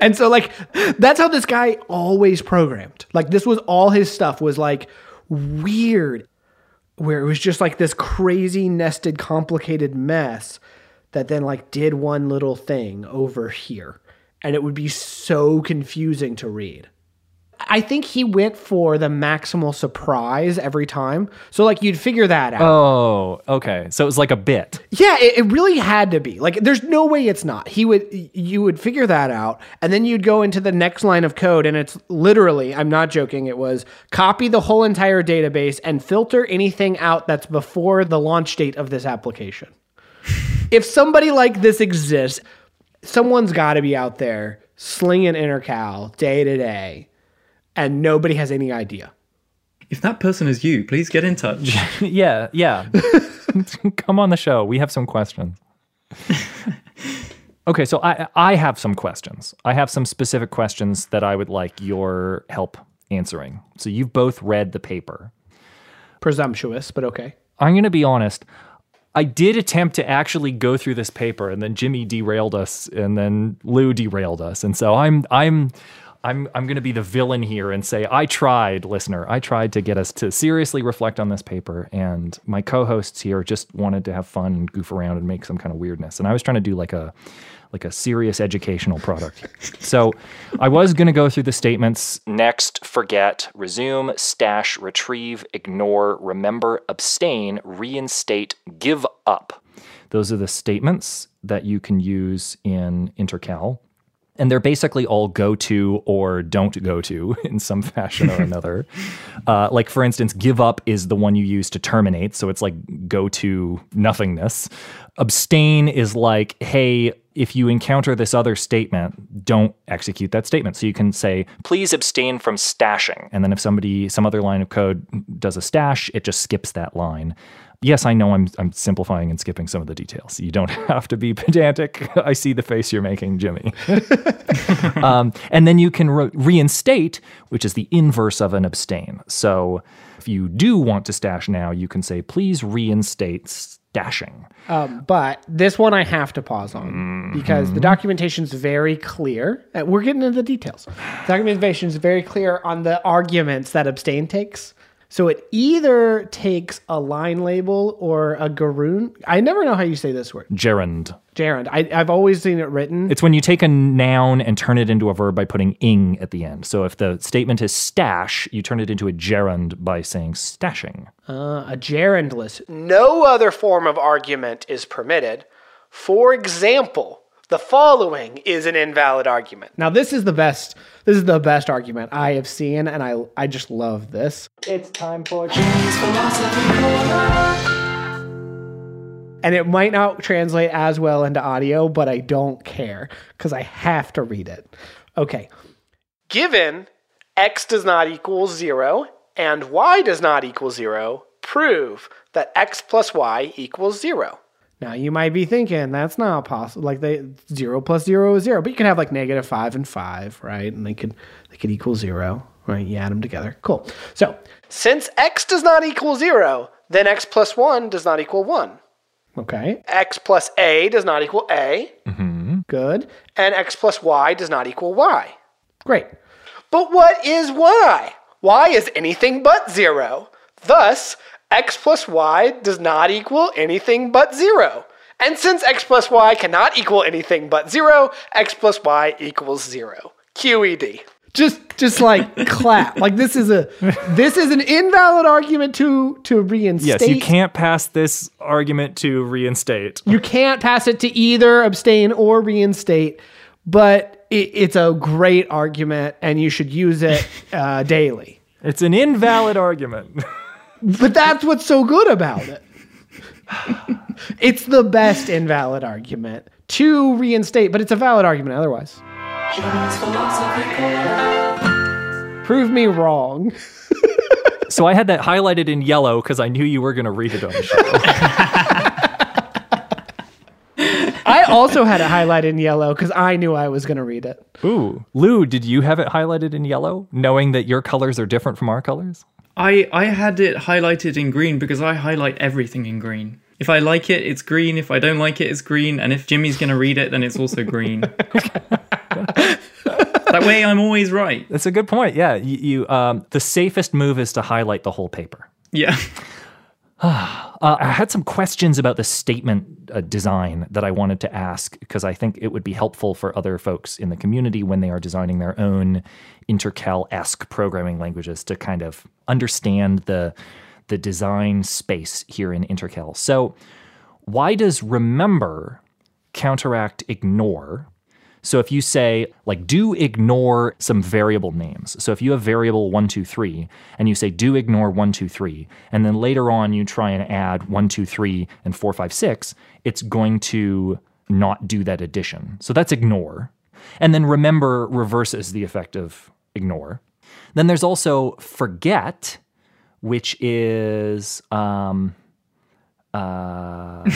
and so like that's how this guy always programmed. Like this was all his stuff was like weird where it was just like this crazy nested complicated mess that then like did one little thing over here and it would be so confusing to read. I think he went for the maximal surprise every time. So like you'd figure that out. Oh, okay. So it was like a bit. Yeah, it, it really had to be. Like there's no way it's not. He would you would figure that out and then you'd go into the next line of code and it's literally, I'm not joking, it was copy the whole entire database and filter anything out that's before the launch date of this application. If somebody like this exists, someone's got to be out there slinging intercal day to day and nobody has any idea. If that person is you, please get in touch. yeah, yeah. Come on the show. We have some questions. okay, so I I have some questions. I have some specific questions that I would like your help answering. So you've both read the paper. Presumptuous, but okay. I'm going to be honest. I did attempt to actually go through this paper, and then Jimmy derailed us, and then Lu derailed us, and so I'm I'm I'm I'm going to be the villain here and say I tried, listener. I tried to get us to seriously reflect on this paper, and my co-hosts here just wanted to have fun and goof around and make some kind of weirdness, and I was trying to do like a like a serious educational product. so I was going to go through the statements next, forget, resume, stash, retrieve, ignore, remember, abstain, reinstate, give up. Those are the statements that you can use in Intercal. And they're basically all go to or don't go to in some fashion or another. uh, like, for instance, give up is the one you use to terminate. So it's like go to nothingness. Abstain is like, hey, if you encounter this other statement, don't execute that statement. So you can say, please abstain from stashing. And then if somebody, some other line of code does a stash, it just skips that line. Yes, I know I'm, I'm simplifying and skipping some of the details. You don't have to be pedantic. I see the face you're making, Jimmy. um, and then you can re- reinstate, which is the inverse of an abstain. So if you do want to stash now, you can say, please reinstate stashing. Um, but this one I have to pause on because the documentation is very clear. Uh, We're getting into the details. The documentation is very clear on the arguments that abstain takes. So it either takes a line label or a garoon. I never know how you say this word. Gerund. Gerund. I, I've always seen it written. It's when you take a noun and turn it into a verb by putting ing at the end. So if the statement is stash, you turn it into a gerund by saying stashing. Uh, a gerund list. No other form of argument is permitted. For example, the following is an invalid argument. Now this is the best. This is the best argument I have seen, and I I just love this. It's time for and it might not translate as well into audio, but I don't care because I have to read it. Okay. Given x does not equal 0 and y does not equal 0, prove that x plus y equals 0. Now you might be thinking that's not possible. Like they zero plus zero is zero, but you can have like negative five and five, right? And they could they could equal zero, right? You add them together. Cool. So since x does not equal zero, then x plus one does not equal one. Okay. X plus a does not equal a. Mm-hmm. Good. And x plus y does not equal y. Great. But what is y? y is anything but zero. Thus, x plus y does not equal anything but zero. And since x plus y cannot equal anything but zero, x plus y equals zero. QED. Just, just like clap. Like this is a, this is an invalid argument to to reinstate. Yes, you can't pass this argument to reinstate. You can't pass it to either abstain or reinstate, but it, it's a great argument, and you should use it uh, daily. It's an invalid argument. But that's what's so good about it. it's the best invalid argument to reinstate, but it's a valid argument otherwise. Prove me wrong. so I had that highlighted in yellow because I knew you were going to read it on the show. I also had it highlighted in yellow because I knew I was going to read it. Ooh. Lu, did you have it highlighted in yellow, knowing that your colors are different from our colors? I I had it highlighted in green because I highlight everything in green. If I like it, it's green. If I don't like it, it's green. And if Jimmy's gonna read it, then it's also green. that way, I'm always right. That's a good point. Yeah, you, you um, the safest move is to highlight the whole paper. Yeah. Uh, I had some questions about the statement uh, design that I wanted to ask because I think it would be helpful for other folks in the community when they are designing their own intercal esque programming languages to kind of understand the the design space here in intercal. So, why does remember counteract ignore? So if you say, like, do ignore some variable names. So if you have variable one, two, three, and you say, do ignore one, two, three, and then later on you try and add one, two, three, and four, five, six, it's going to not do that addition. So that's ignore. And then remember reverses the effect of ignore. Then there's also forget, which is um, uh,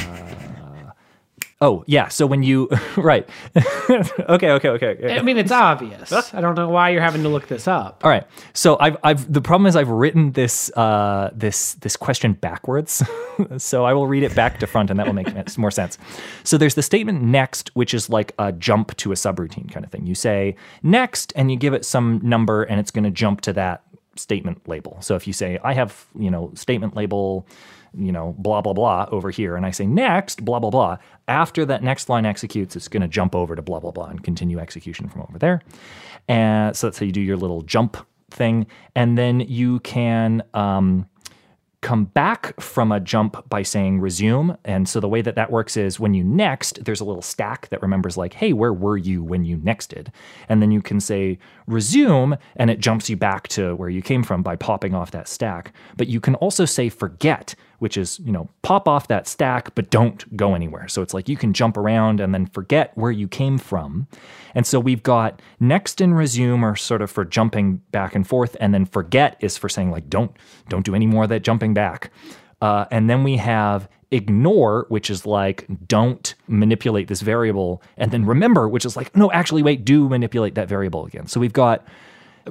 oh yeah. So when you right, okay, okay, okay. I mean, it's obvious. I don't know why you're having to look this up. All right. So I've I've the problem is I've written this uh this this question backwards. so I will read it back to front and that will make more sense. So there's the statement next which is like a jump to a subroutine kind of thing. You say next and you give it some number and it's going to jump to that statement label. So if you say I have, you know, statement label you know, blah, blah, blah over here, and I say next, blah, blah, blah, after that next line executes, it's going to jump over to blah, blah, blah and continue execution from over there. And so that's how you do your little jump thing. And then you can um, come back from a jump by saying resume. And so the way that that works is when you next, there's a little stack that remembers, like, hey, where were you when you nexted? And then you can say resume, and it jumps you back to where you came from by popping off that stack. But you can also say forget, which is, you know, pop off that stack, but don't go anywhere. So it's like you can jump around and then forget where you came from. And so we've got next and resume are sort of for jumping back and forth, and then forget is for saying like don't don't do any more of that jumping back. Uh, and then we have ignore, which is like don't manipulate this variable, and then remember, which is like no, actually wait, do manipulate that variable again. So we've got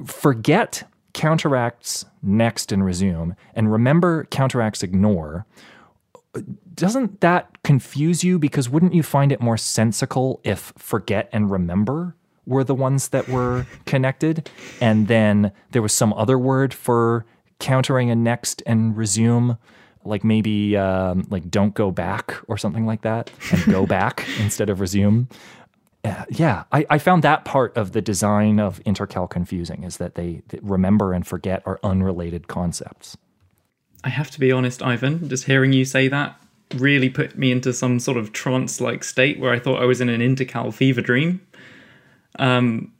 forget counteracts next and resume, and remember counteracts ignore. Doesn't that confuse you? Because wouldn't you find it more sensical if forget and remember were the ones that were connected, and then there was some other word for countering a next and resume? Like maybe um, like don't go back or something like that, and go back instead of resume uh, yeah, I, I, found that part of the design of Intercal confusing is that they, they, remember and forget are unrelated concepts. I have to be honest, Ivan, just hearing you say that really put me into some sort of trance like state where I thought I was in an Intercal fever dream. Um,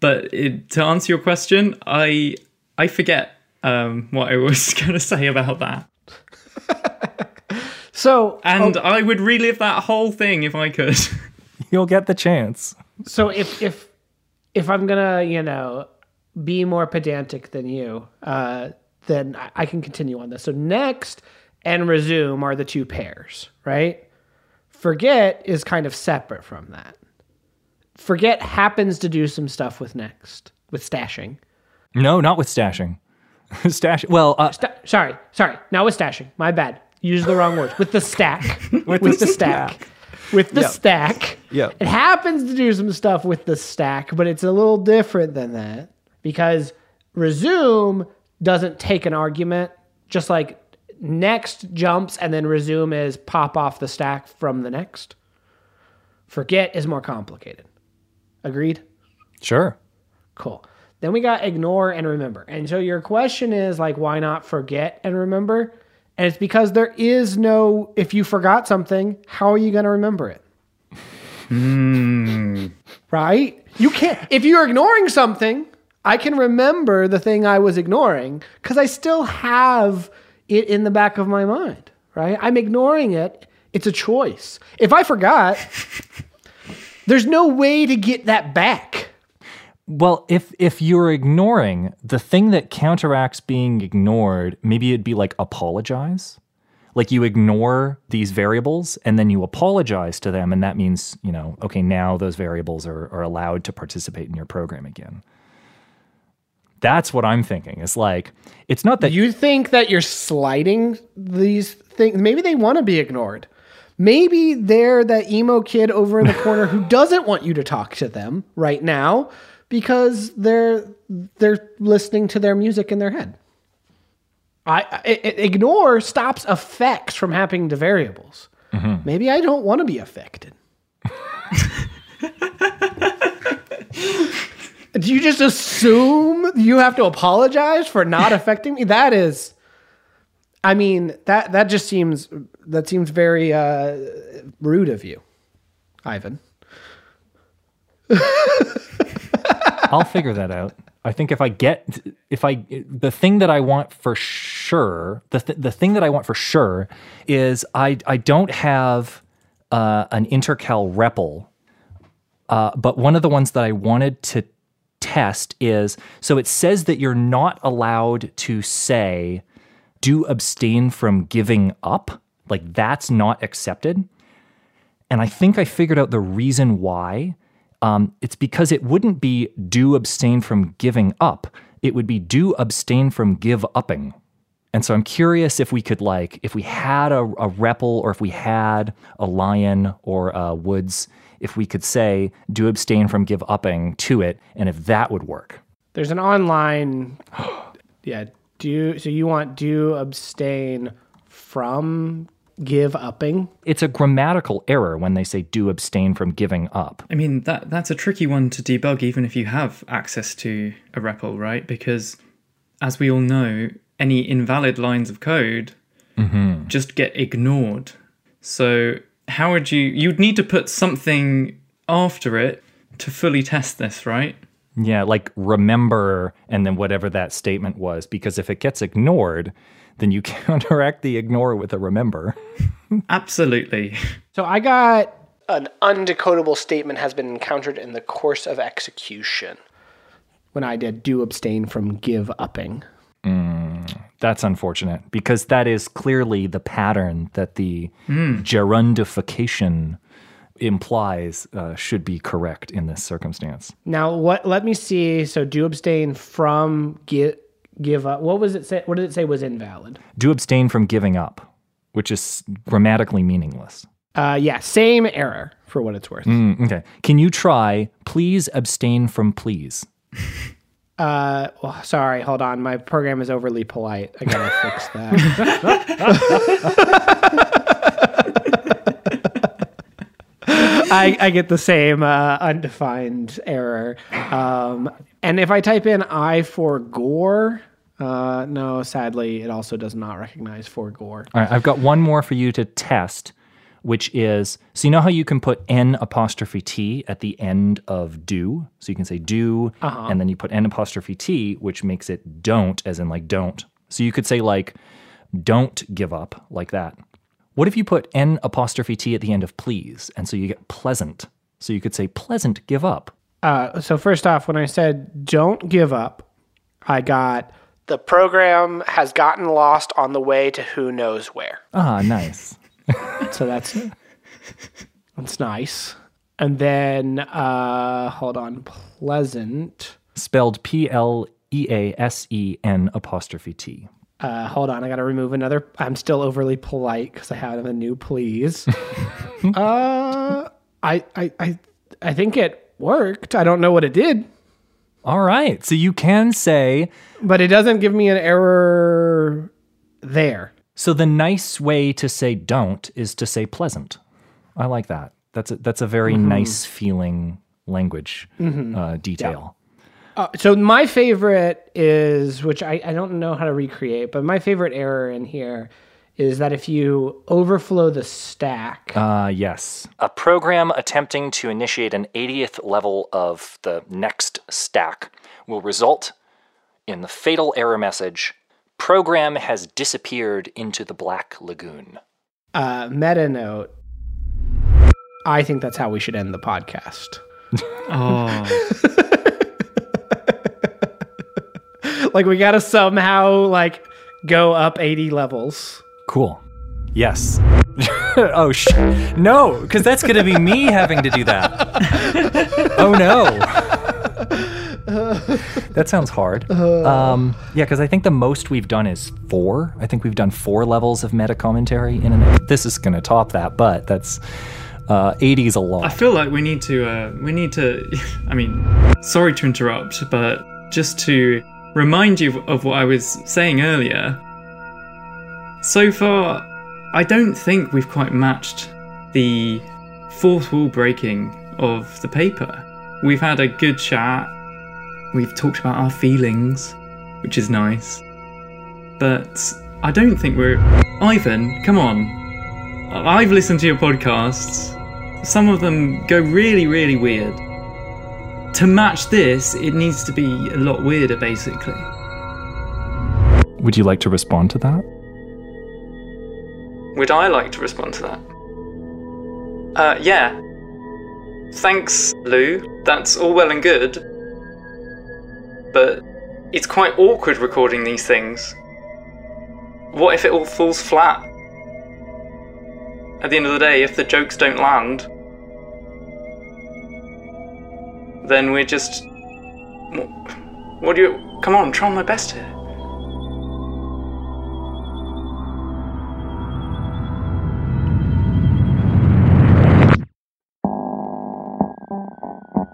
but it, to answer your question, I I forget um, what I was going to say about that. so, and oh, I would relive that whole thing if I could. You'll get the chance. So if if if I'm gonna, you know, be more pedantic than you, uh, then I- can continue on this. So next and resume are the two pairs, right? Forget is kind of separate from that. Forget happens to do some stuff with next, with stashing. No, not with stashing. Stash. Well, uh, Sta- sorry, sorry, not with stashing. My bad. Use the wrong words. With the stack. with, the, stack. With the stack. Yep. It happens to do some stuff with the stack, but it's a little different than that because resume doesn't take an argument, just like next jumps and then resume is pop off the stack from the next. Forget is more complicated. Agreed? sure. Cool. Then we got ignore and remember. And so your question is like, why not forget and remember? And it's because there is no, if you forgot something, how are you going to remember it? Hmm. Right? You can't, if you're ignoring something, I can remember the thing I was ignoring because I still have it in the back of my mind, right? I'm ignoring it. It's a choice. If I forgot, there's no way to get that back. Well, if if you're ignoring the thing that counteracts being ignored, maybe it'd be like apologize. Like you ignore these variables and then you apologize to them, and that means, you know, okay, now those variables are, are allowed to participate in your program again. That's what I'm thinking. It's like it's not that You think that you're sliding these things? Maybe they want to be ignored. Maybe they're that emo kid over in the corner who doesn't want you to talk to them right now because they're they're listening to their music in their head. I, I I- ignore stops effects from happening to variables. Maybe I don't want to be affected. Do you just assume you have to apologize for not affecting me? That is, I mean that that just seems that seems very uh, rude of you, Ivan. I'll figure that out. I think if I get if I the thing that I want for sure the th- the thing that I want for sure is I I don't have uh, an intercal REPL, uh, but one of the ones that I wanted to test is so it says that you're not allowed to say do abstain from giving up like that's not accepted and I think I figured out the reason why. Um, it's because it wouldn't be do abstain from giving up. It would be do abstain from give upping. And so I'm curious if we could like, if we had a, a REPL or if we had a Lyon or a woods, if we could say do abstain from give upping to it, and if that would work. There's an online, yeah. Do so you want do abstain from give upping? It's a grammatical error when they say do abstain from giving up. I mean, that that's a tricky one to debug, even if you have access to a REPL, right? Because, as we all know, any invalid lines of code mm-hmm. just get ignored. So, how would you? You'd need to put something after it to fully test this, right? Yeah, like remember and then whatever that statement was, because if it gets ignored, then you counteract the ignore with a remember. Absolutely. So I got an undecodable statement has been encountered in the course of execution. When I did do abstain from give upping. That's unfortunate because that is clearly the pattern that the gerundification implies uh, should be correct in this circumstance. Now what let me see. So do abstain from give give up. What was it say? What did it say was invalid? Do abstain from giving up, which is grammatically meaningless. Uh yeah, same error for what it's worth. Mm, okay. Can you try please abstain from please? Uh oh, sorry, hold on. My program is overly polite. I gotta fix that. I, I get the same uh, undefined error. Um, and if I type in I for gore, uh, no, sadly, it also does not recognize for gore. All right, I've got one more for you to test, which is so you know how you can put n apostrophe t at the end of do, so you can say do, and then you put n apostrophe t, which makes it don't, as in like don't. So you could say like don't give up like that. What if you put n apostrophe t at the end of please, and so you get pleasant? So you could say pleasant give up. Uh, so first off, when I said don't give up, I got the program has gotten lost on the way to who knows where. Ah, nice. So that's that's nice. And then uh, hold on, pleasant. Spelled P L E A S E N apostrophe T. Uh, hold on, I got to remove another. I'm still overly polite because I have a new please. uh, I, I, I, I think it worked. I don't know what it did, All right. So you can say but it doesn't give me an error there. so the nice way to say don't is to say pleasant. I like that. That's a, that's a very nice feeling language uh, detail. Uh, so my favorite is, which I, I don't know how to recreate, but my favorite error in here is that if you overflow the stack, Uh, yes. A program attempting to initiate an 80th level of the next stack will result in the fatal error message Program has disappeared into the Black Lagoon. uh, meta note, I think that's how we should end the podcast. Oh, Like we got to somehow like go up 80 levels. Cool. Yes. oh, sh- no, because that's going to be me having to do that. oh, no. that sounds hard. Um, yeah, because I think the most we've done is four. I think we've done four levels of meta commentary in an. This is going to top that, but that's uh, 80 is a I lot. I feel like we need to. Uh, we need to. I mean, sorry to interrupt, but just to remind you of what I was saying earlier. So far, I don't think we've quite matched the fourth wall breaking of the paper. We've had a good chat. We've talked about our feelings, which is nice. But I don't think we're. Ivan, come on. I've listened to your podcasts. Some of them go really, really weird. To match this, it needs to be a lot weirder, basically. Would you like to respond to that? Would I like to respond to that? Uh, yeah. Thanks, Lu. That's all well and good. But it's quite awkward recording these things. What if it all falls flat? At the end of the day, if the jokes don't land, then we're just. What, do you. Come on, try my best here.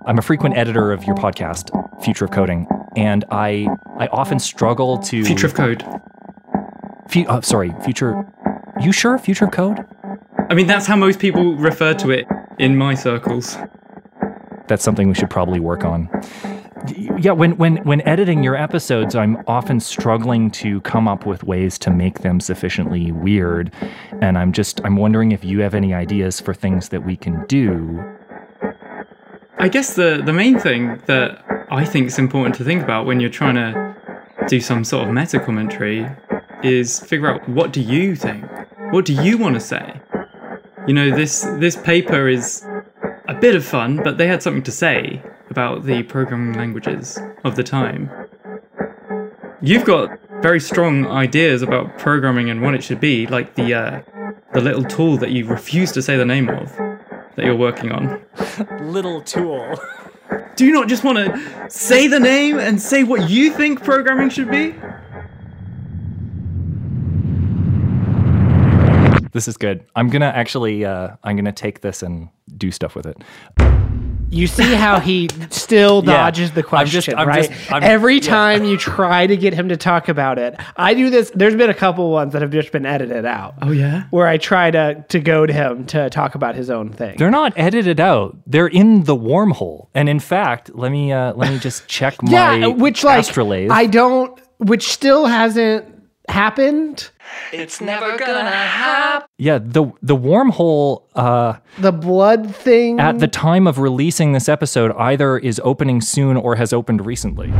I'm a frequent editor of your podcast, Future of Coding, and I I often struggle to Future of Code. Uh, sorry, future. You sure? Future of Code? I mean, that's how most people refer to it in my circles. That's something we should probably work on. Yeah, when when when editing your episodes, I'm often struggling to come up with ways to make them sufficiently weird, and I'm just I'm wondering if you have any ideas for things that we can do. I guess the the main thing that I think is important to think about when you're trying to do some sort of meta commentary is figure out what do you think? What do you want to say? You know, this this paper is a bit of fun, but they had something to say about the programming languages of the time. You've got very strong ideas about programming and what it should be, like the uh, the little tool that you refuse to say the name of that you're working on. Little tool. Do you not just want to say the name and say what you think programming should be? This is good. I'm gonna actually uh, I'm gonna take this and do stuff with it. You see how he still Yeah. dodges the I'm question, just- I'm right? just- I'm- Every yeah. time you try to get him to talk about it, I do this. There's been a couple ones that have just been edited out. Oh yeah. Where I try to to goad him to talk about his own thing. They're not edited out. They're in the wormhole. And in fact, let me uh, let me just check my yeah, which like astrolabe. I don't, which still hasn't happened. It's never gonna happen. Yeah, the the wormhole uh, The blood thing. at the time of releasing this episode either is opening soon or has opened recently.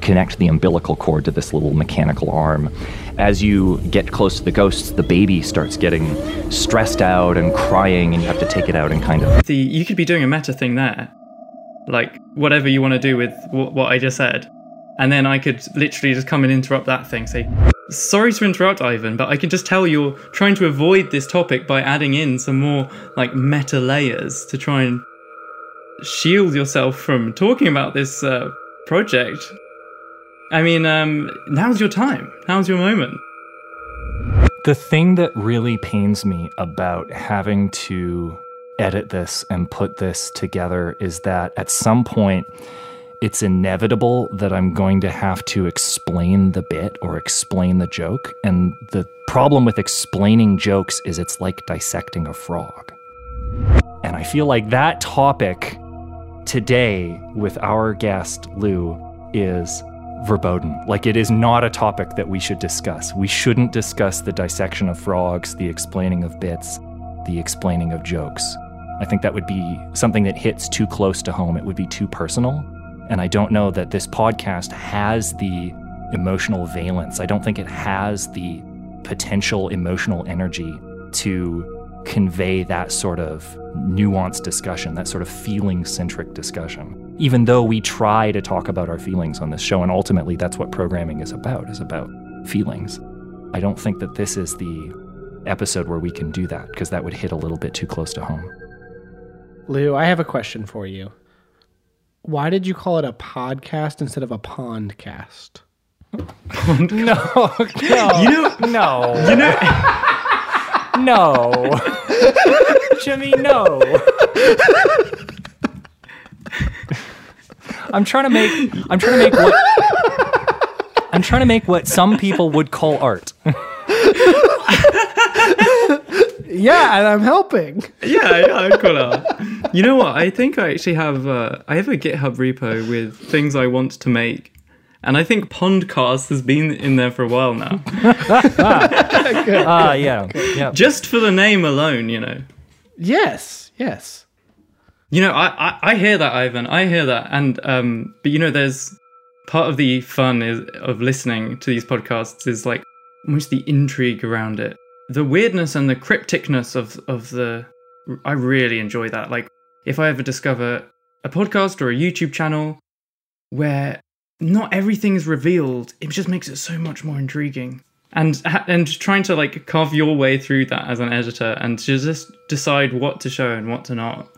Connect the umbilical cord to this little mechanical arm. As you get close to the ghosts, the baby starts getting stressed out and crying, and you have to take it out and kind of The you could be doing a meta thing there. like whatever you want to do with w- what I just said, and then I could literally just come and interrupt that thing. Say, sorry to interrupt, Ivan, but I can just tell you're trying to avoid this topic by adding in some more like meta layers to try and shield yourself from talking about this uh, project. I mean, um, now's your time. Now's your moment. The thing that really pains me about having to edit this and put this together is that at some point it's inevitable that I'm going to have to explain the bit or explain the joke. And the problem with explaining jokes is it's like dissecting a frog. And I feel like that topic today with our guest, Lu, is verboten. Like it is not a topic that we should discuss. We shouldn't discuss the dissection of frogs, the explaining of bits, the explaining of jokes. I think that would be something that hits too close to home. It would be too personal. And I don't know that this podcast has the emotional valence. I don't think it has the potential emotional energy to convey that sort of nuanced discussion, that sort of feeling centric discussion. Even though we try to talk about our feelings on this show, and ultimately that's what programming is about, is about feelings. I don't think that this is the episode where we can do that because that would hit a little bit too close to home. Lu, I have a question for you. Why did you call it a podcast instead of a pondcast? No, no, You know, no, you know, no, Jimmy, no. I'm trying to make. I'm trying to make what. I'm trying to make what some people would call art. Yeah, and I'm helping. yeah, yeah, I'd call it. You know what? I think I actually have. Uh, I have a GitHub repo with things I want to make, and I think Pondcast has been in there for a while now. Ah, yeah, yeah. Just for the name alone, you know. Yes, yes. You know, I, I, I hear that, Ivan. I hear that, and um, but you know, there's part of the fun is of listening to these podcasts is like almost the intrigue around it, the weirdness and the crypticness of of the. I really enjoy that. Like, if I ever discover a podcast or a YouTube channel where not everything is revealed, it just makes it so much more intriguing. And and trying to like carve your way through that as an editor and to just decide what to show and what to not.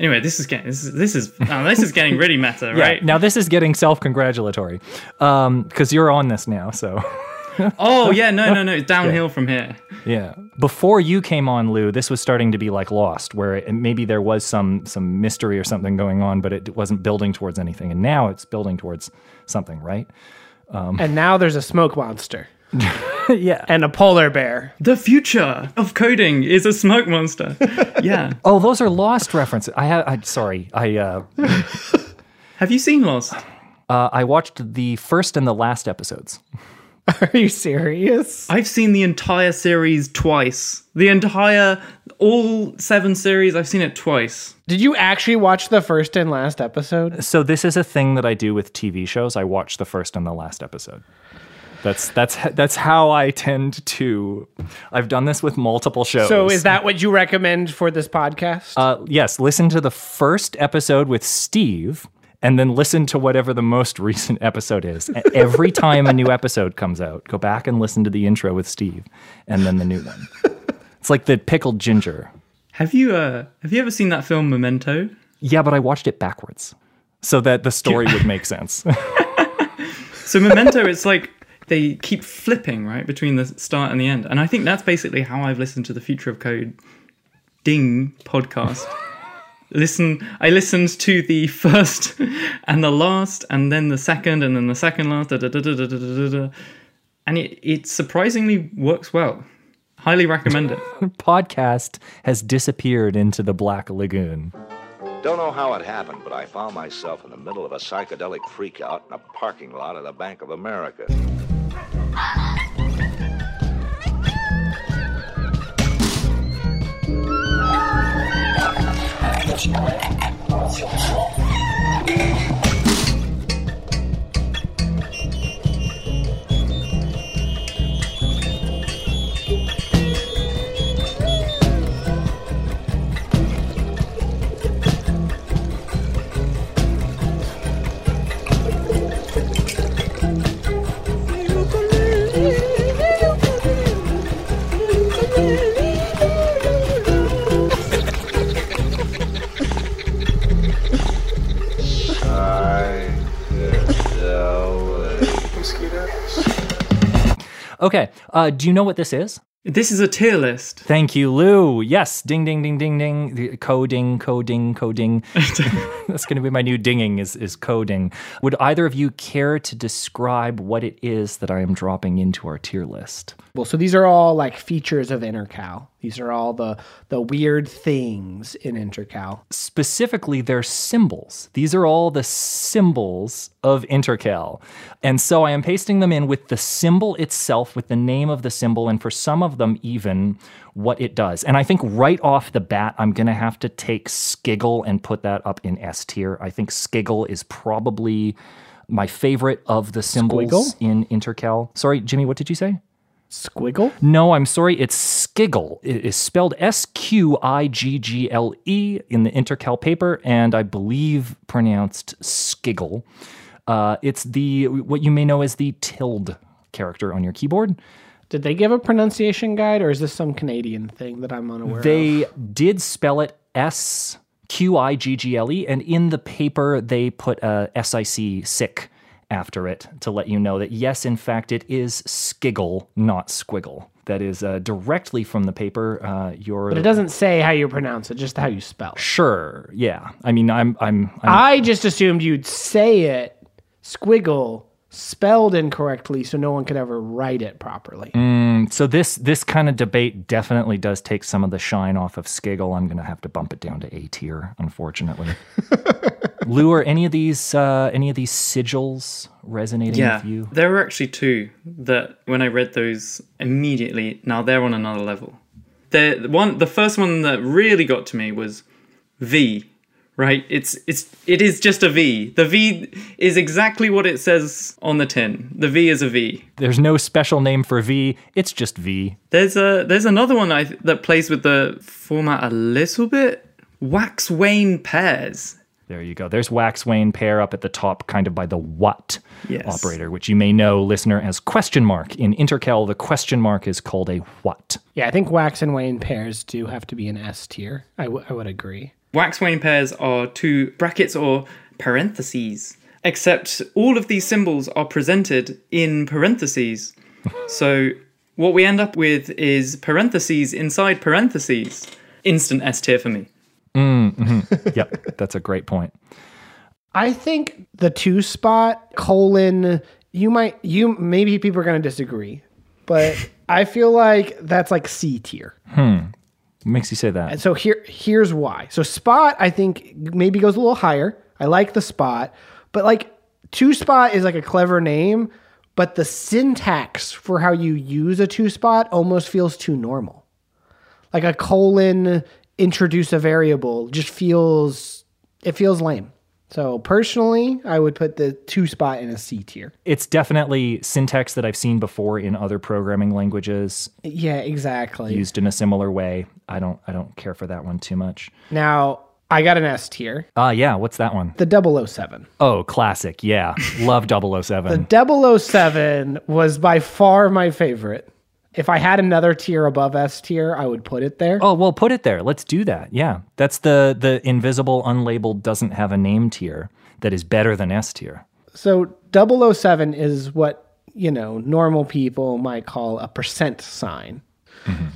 Anyway, this is getting this is this is oh, this is getting really meta, Yeah, right? Now this is getting self-congratulatory, um, because you're on this now. So Oh yeah, no, no, no, it's downhill from here. yeah, before you came on, Lu, this was starting to be like Lost, where it, maybe there was some some mystery or something going on, but it wasn't building towards anything, and now it's building towards something, right? And now there's a smoke monster yeah. and a polar bear. The future of coding is a smoke monster. yeah. Oh, those are Lost references. I have. I sorry. I uh, Have you seen Lost? uh, I watched the first and the last episodes. Are you serious? I've seen the entire series twice. The entire, all seven series, I've seen it twice. Did you actually watch the first and last episode? So this is a thing that I do with TV shows. I watch the first and the last episode. That's that's that's how I tend to. I've done this with multiple shows. So is that what you recommend for this podcast? Uh, yes, listen to the first episode with Steve, and then listen to whatever the most recent episode is. And Every time a new episode comes out, go back and listen to the intro with Steve, and then the new one. It's like the pickled ginger. Have you, uh, have you ever seen that film Memento? Yeah, but I watched it backwards so that the story would make sense. So Memento, it's like they keep flipping right between the start and the end, and I think that's basically how I've listened to the Future of Code Ding podcast. listen i listened to the first and the last and then the second and then the second last da, da, da, da, da, da, da, and it, it surprisingly works well. Highly recommend it. Podcast has disappeared into the black lagoon. Don't know how it happened but i found myself in the middle of a psychedelic freakout in a parking lot of the bank of america. 違うね。強いですね。Okay. Uh, do you know what this is? This is a tier list. Thank you, Lu. Yes, ding, ding, ding, ding, ding. Coding, coding, coding. That's going to be my new dinging is, is coding. Would either of you care to describe what it is that I am dropping into our tier list? Well, so these are all like features of Intercal. These are all the the weird things in Intercal. Specifically, they're symbols. These are all the symbols of Intercal. And so I am pasting them in with the symbol itself, with the name of the symbol, and for some of them, even what it does. And I think right off the bat, I'm going to have to take Skiggle and put that up in S tier. I think Skiggle is probably my favorite of the symbols Squiggle? in Intercal. Sorry, Jimmy, what did you say? Squiggle? No, I'm sorry. It's Skiggle. It is spelled S Q I G G L E in the Intercal paper, and I believe pronounced Skiggle. Uh, it's the what you may know as the tilde character on your keyboard. Did they give a pronunciation guide or is this some Canadian thing that I'm unaware of? They did spell it S Q I G G L E, and in the paper they put a S I C sick after it to let you know that yes, in fact, it is Skiggle, not Squiggle. That is uh, directly from the paper. Uh, your But it doesn't say how you pronounce it, just how you spell it. Sure. Yeah. I mean, I'm. I'm. I'm I just assumed you'd say it squiggle spelled incorrectly so no one could ever write it properly. so this this kind of debate definitely does take some of the shine off of Skiggle. I'm going to have to bump it down to A tier, unfortunately. Lu, are any of these uh, any of these sigils resonating Yeah, with you? there were actually two that when I read those immediately, now they're on another level. The one, the first one that really got to me was V. Right? It's it's it is just a V. The V is exactly what it says on the tin. The V is a V. There's no special name for V. It's just V. There's a there's another one I that plays with the format a little bit. Wax wane pairs. There you go. There's Wax wane pair up at the top, kind of by the what Yes. operator, which you may know, listener, as question mark. In Intercal, the question mark is called a what. Yeah, I think Wax and wane pairs do have to be an S tier. I, w- I would agree. Wax wane pairs are two brackets or parentheses, except all of these symbols are presented in parentheses. so what we end up with is parentheses inside parentheses. Instant S tier for me. Mm-hmm. yep, that's a great point. I think the two spot colon, you might, you maybe people are going to disagree, but I feel like that's like C tier. What makes you say that? And so here here's why. So spot I think maybe goes a little higher. I like the spot, but like two spot is like a clever name, but the syntax for how you use a two spot almost feels too normal. Like a colon introduce a variable just feels it feels lame. So personally, I would put the two spot in a C tier. It's definitely syntax that I've seen before in other programming languages Yeah, exactly. used in a similar way. I don't I don't care for that one too much. Now, I got an S tier. Ah, yeah, what's that one? The 007. Oh, classic. Yeah. Love 007. The 007 was by far my favorite. If I had another tier above S tier, I would put it there. Oh, well, put it there. Let's do that. Yeah. That's the the invisible unlabeled doesn't have a name tier that is better than S tier. So 007 is what, you know, normal people might call a percent sign. Mm-hmm.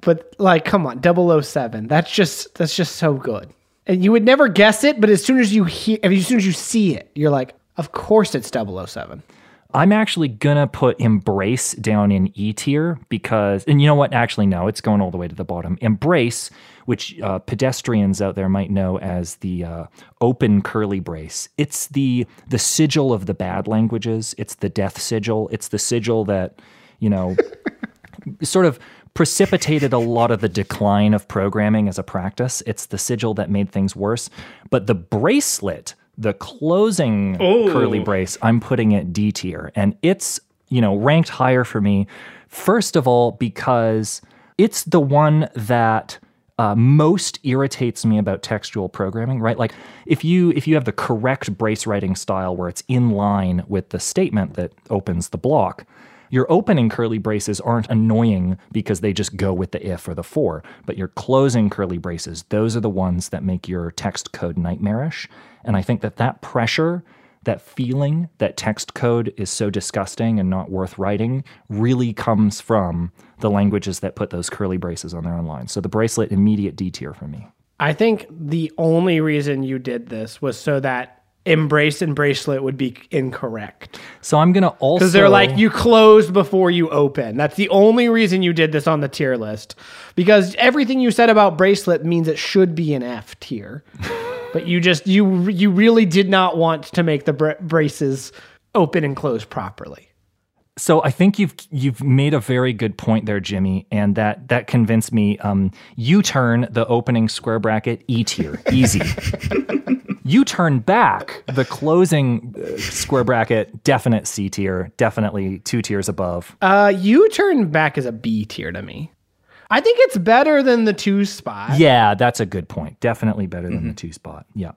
But like, come on, 007. That's just that's just so good. And you would never guess it, but as soon as you hear as soon as you see it, you're like, of course it's 007. I'm actually gonna put embrace down in E tier because, and you know what? Actually, no, it's going all the way to the bottom. Embrace, which uh, pedestrians out there might know as the uh, open curly brace. It's the the sigil of the bad languages. It's the death sigil. It's the sigil that you know sort of precipitated a lot of the decline of programming as a practice. It's the sigil that made things worse. But the bracelet, the closing curly brace, I'm putting it D tier. And it's, you know, ranked higher for me. First of all, because it's the one that uh, most irritates me about textual programming, right? Like if you if you have the correct brace writing style where it's in line with the statement that opens the block, your opening curly braces aren't annoying because they just go with the if or the for, but your closing curly braces, those are the ones that make your text code nightmarish. And I think that that pressure that feeling that text code is so disgusting and not worth writing really comes from the languages that put those curly braces on their own line. So the bracelet, immediate D tier for me. I think the only reason you did this was so that embrace and bracelet would be incorrect. So I'm gonna also Because they're like, you closed before you open. That's the only reason you did this on the tier list. Because everything you said about bracelet means it should be an F tier. but you just, you you really did not want to make the bra- braces open and close properly. So I think you've you've made a very good point there, Jimmy, and that that convinced me. Um, U turn the opening square bracket E tier, easy. you turn back the closing uh, square bracket, definite C tier, definitely two tiers above. Uh, you turn back as a B tier to me. I think it's better than the two spot. Yeah, that's a good point. Definitely better than the two spot. Yeah.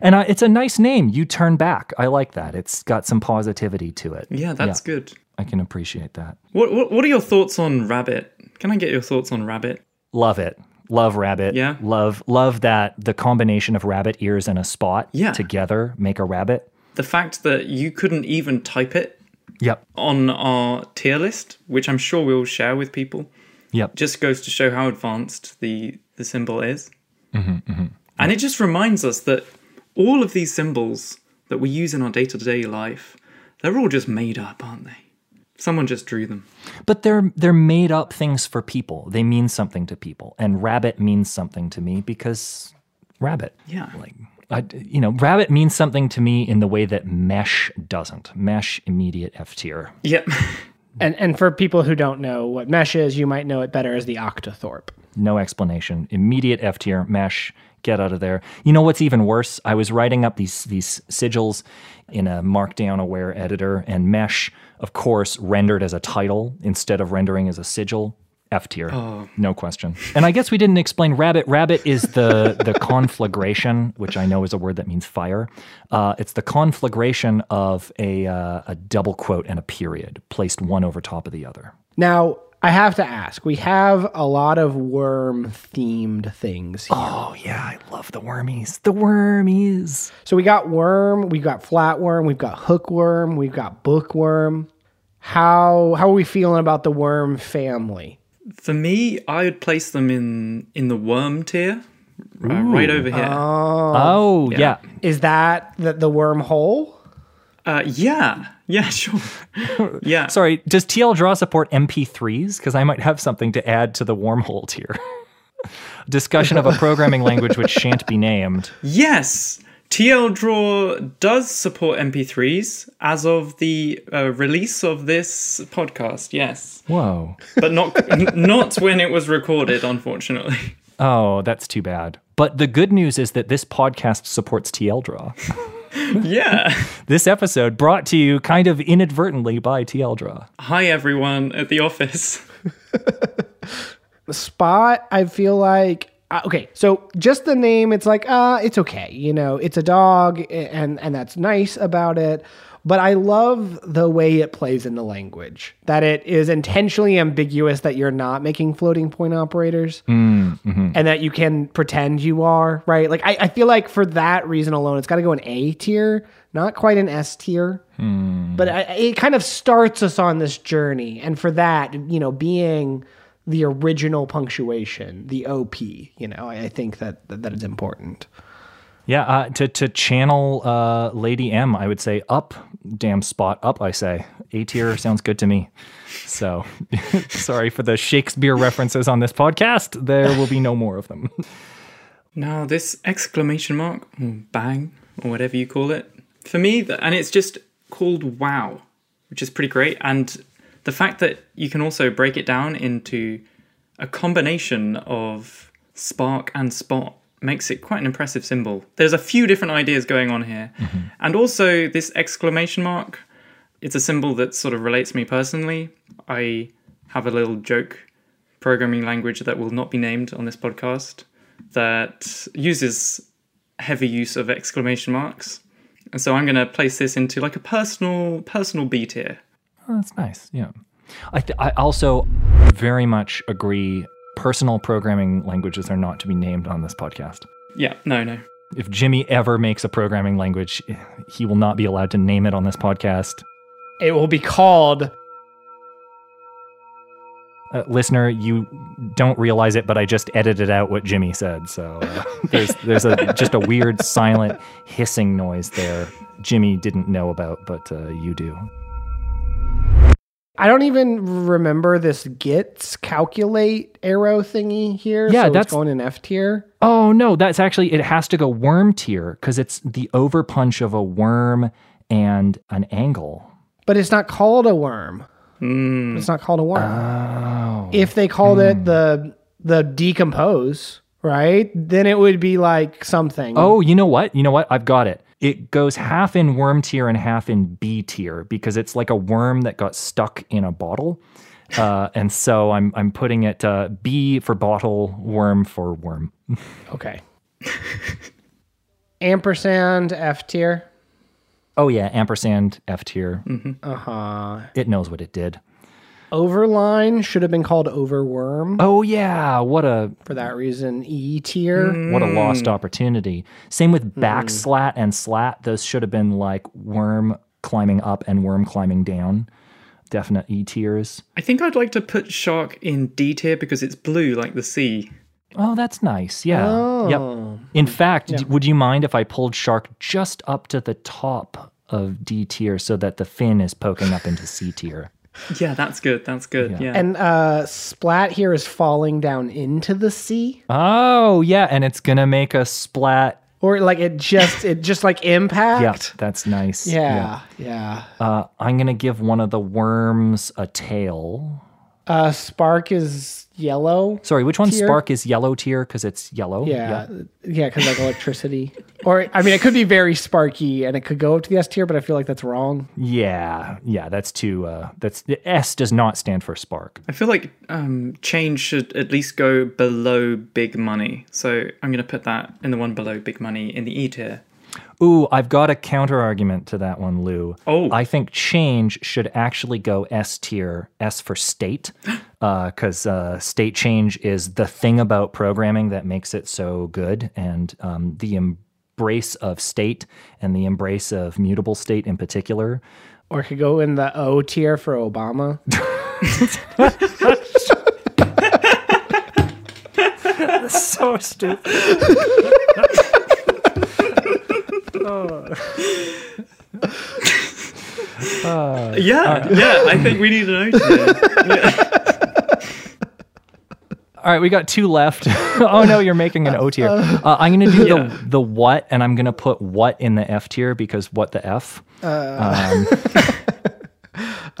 And uh, it's a nice name. You turn back. I like that. It's got some positivity to it. Yeah, that's good. I can appreciate that. What, what What are your thoughts on Rabbit? Can I get your thoughts on Rabbit? Love it. Love rabbit. Yeah. Love love that the combination of rabbit ears and a spot Yeah. together make a rabbit. The fact that you couldn't even type it Yep. on our tier list, which I'm sure we'll share with people, Yep. just goes to show how advanced the the symbol is. Mm-hmm, mm-hmm. And it just reminds us that all of these symbols that we use in our day to day life, they're all just made up, aren't they? Someone just drew them. But they're they're made up things for people. They mean something to people. And rabbit means something to me because rabbit. Yeah. Like I, you know, rabbit means something to me in the way that mesh doesn't. Mesh immediate F tier. Yep. And and for people who don't know what mesh is, you might know it better as the octothorpe. No explanation. Immediate F tier. Mesh. Get out of there. You know what's even worse? I was writing up these these sigils in a Markdown aware editor, and Mesh, of course, rendered as a title instead of rendering as a sigil. F tier, no question. And I guess we didn't explain rabbit. Rabbit is the the conflagration, which I know is a word that means fire. Uh, it's the conflagration of a uh, a double quote and a period placed one over top of the other. Now, I have to ask, we have a lot of worm themed things here. Oh yeah, I love the wormies. The wormies. So we got worm, we've got flatworm, we've got hookworm, we've got bookworm. How how are we feeling about the worm family? For me, I would place them in in the worm tier, uh, right over here. Oh, yeah. Is that the, the wormhole? Uh, yeah, yeah, sure. yeah. Sorry, does tldraw support MP3s? Because I might have something to add to the wormhole tier. Discussion of a programming language which shan't be named. Yes, tldraw does support MP3s as of the uh, release of this podcast. Yes, Whoa. but not n- not when it was recorded, unfortunately. Oh, that's too bad. But the good news is that this podcast supports tldraw. Yeah. This episode brought to you kind of inadvertently by tldraw. Hi everyone at the office. The spot, I feel like uh, okay, so just the name, it's like, uh, it's okay, you know, it's a dog, and and that's nice about it. But I love the way it plays in the language. That it is intentionally ambiguous that you're not making floating point operators, and that you can pretend you are right. Like I, I feel like for that reason alone, it's got to go in A tier, not quite an S tier. But I, it kind of starts us on this journey, and for that, you know, being the original punctuation, the OP. You know, I, I think that, that that is important. Yeah, uh, to, to channel uh, Lady M, I would say up, damn spot, up, I say. A tier sounds good to me. So sorry for the Shakespeare references on this podcast. There will be no more of them. Now this exclamation mark, or bang, or whatever you call it, for me, and it's just called wow, which is pretty great. And the fact that you can also break it down into a combination of spark and spot makes it quite an impressive symbol. There's a few different ideas going on here. Mm-hmm. And also this exclamation mark, it's a symbol that sort of relates me personally. I have a little joke programming language that will not be named on this podcast that uses heavy use of exclamation marks. And so I'm going to place this into like a personal personal beat tier. Oh, that's nice. Yeah. I, th- I also very much agree. Personal programming languages are not to be named on this podcast. Yeah, no, no. If Jimmy ever makes a programming language, he will not be allowed to name it on this podcast. It will be called. Uh, listener, you don't realize it, but I just edited out what Jimmy said. So uh, there's there's a just a weird silent hissing noise there. Jimmy didn't know about, but uh, you do. I don't even remember this gets calculate arrow thingy here. Yeah, so it's that's- going in F tier. Oh no, that's actually it has to go worm tier because it's the overpunch of a worm and an angle. But it's not called a worm. Mm. It's not called a worm. Oh. if they called it the the decompose, right? Then it would be like something. Oh, you know what? You know what? I've got it. It goes half in worm tier and half in B tier because it's like a worm that got stuck in a bottle. Uh, and so I'm I'm putting it uh, B for bottle, worm for worm. okay. Ampersand F tier. Oh yeah, ampersand F tier. Uh huh. It knows what it did. Overline should have been called overworm. Oh yeah, what a For that reason, E tier. what a lost mm. opportunity. Same with mm. backslat and slat. Those should have been like worm climbing up and worm climbing down. Definite E tiers. I think I'd like to put shark in D tier because it's blue like the sea. Oh, that's nice. Yeah. Oh. Yep. In fact, d- would you mind if I pulled shark just up to the top of D tier so that the fin is poking up into C tier? Yeah, that's good. That's good. Yeah. And uh, splat here is falling down into the sea, Oh, yeah, and it's gonna make a splat. or like it just it just like impact. Yeah, that's nice. Yeah, yeah. Uh, I'm gonna give one of the worms a tail. Uh, Spark is yellow. Sorry, which one? Tier? Spark is yellow tier because it's yellow. Yeah, yeah, because like electricity. or I mean, it could be very sparky, and it could go up to the S tier, but I feel like that's wrong. Yeah, yeah. That's too. Uh, that's the S does not stand for spark. I feel like um, change should at least go below big money. So I'm going to put that in the one below big money in the E tier. Ooh, I've got a counter argument to that one, Lu. Oh. I think change should actually go S tier, S for state, because uh, state change is the thing about programming that makes it so good, and um, the embrace of state and the embrace of mutable state in particular. Or it could go in the O tier for Obama. so stupid. Yeah, yeah. I think we need an O tier. All right, we got two left. oh no, you're making an O tier. Uh, uh I'm going to do Yeah. the the what, and I'm going to put what in the F tier because what the F. Uh, um,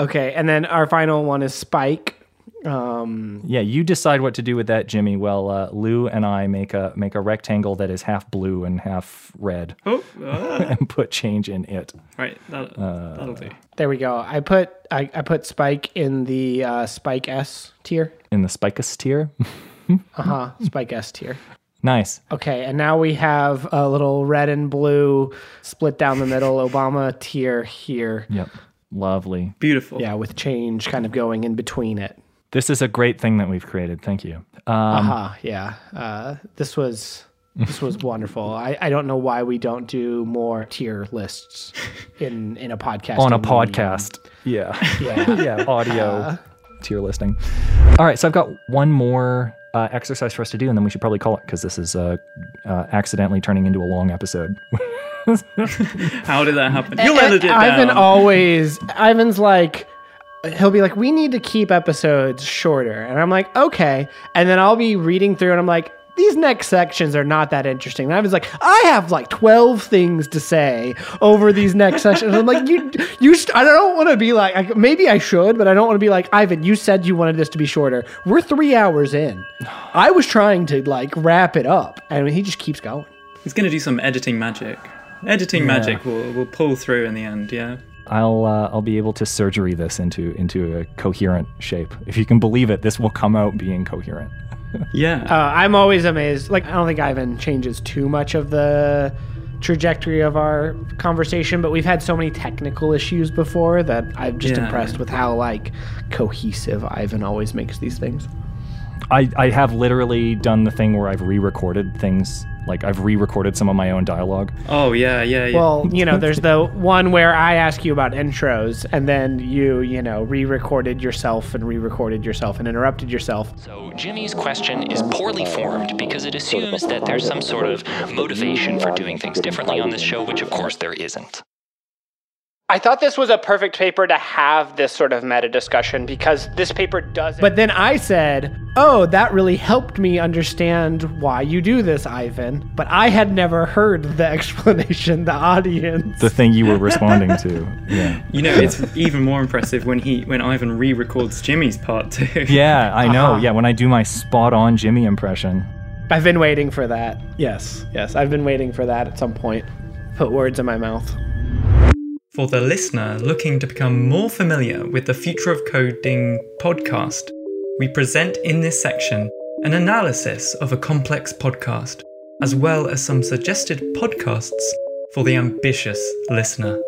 okay, and then our final one is Spike. Um, Yeah, you decide what to do with that, Jimmy. Well, uh, Lu and I make a make a rectangle that is half blue and half red, Oh, ah. and put change in it. right. That, that'll do. there we go. I put I, I put Spike in the uh, Spike S tier. In the spicus tier. Uh huh. Spike S tier. nice. Okay, and now we have a little red and blue split down the middle Obama tier here. Yep. Lovely. Beautiful. Yeah, with change kind of going in between it. This is a great thing that we've created. Thank you. Um, Aha, yeah. Uh, this was this was wonderful. I, I don't know why we don't do more tier lists in in a podcast. on a podcast. Yeah. Yeah. yeah. Audio tier listing. All right. So I've got one more uh, exercise for us to do, and then we should probably call it because this is uh, uh, accidentally turning into a long episode. How did that happen? You'll it. it Ivan always Ivan's like he'll be like, We need to keep episodes shorter. And I'm like, okay. And then I'll be reading through and I'm like, these next sections are not that interesting. And I was like, I have like 12 things to say over these next sections. I'm like, you, you, st- I don't want to be like, I, maybe I should, but I don't want to be like, Ivan, you said you wanted this to be shorter. We're three hours in. I was trying to like wrap it up, and he just keeps going. He's going to do some editing magic. Editing magic will, will pull through in the end, yeah. I'll uh, I'll be able to surgery this into into a coherent shape. If you can believe it, this will come out being coherent. Yeah. Uh, I'm always amazed. Like, I don't think Ivan changes too much of the trajectory of our conversation, but we've had so many technical issues before that I'm just Yeah. impressed with how like cohesive Ivan always makes these things. I, I have literally done the thing where I've re-recorded things Like I've re-recorded some of my own dialogue. Oh yeah, yeah, yeah. Well, you know, there's the one where I ask you about intros, and then you, you know, re-recorded yourself and re-recorded yourself and interrupted yourself. So Jimmy's question is poorly formed because it assumes that there's some sort of motivation for doing things differently on this show, which of course there isn't. I thought this was a perfect paper to have this sort of meta discussion because this paper does. But then I said, "Oh, that really helped me understand why you do this, Ivan." But I had never heard the explanation. The audience. The thing you were responding to. Yeah. you know, it's even more impressive when he when Ivan re-records Jimmy's part too. Yeah, I know. Uh-huh. Yeah, when I do my spot-on Jimmy impression. I've been waiting for that. Yes, yes, I've been waiting for that at some point. Put words in my mouth. For the listener looking to become more familiar with the Future of Coding podcast, we present in this section an analysis of a complex podcast, as well as some suggested podcasts for the ambitious listener.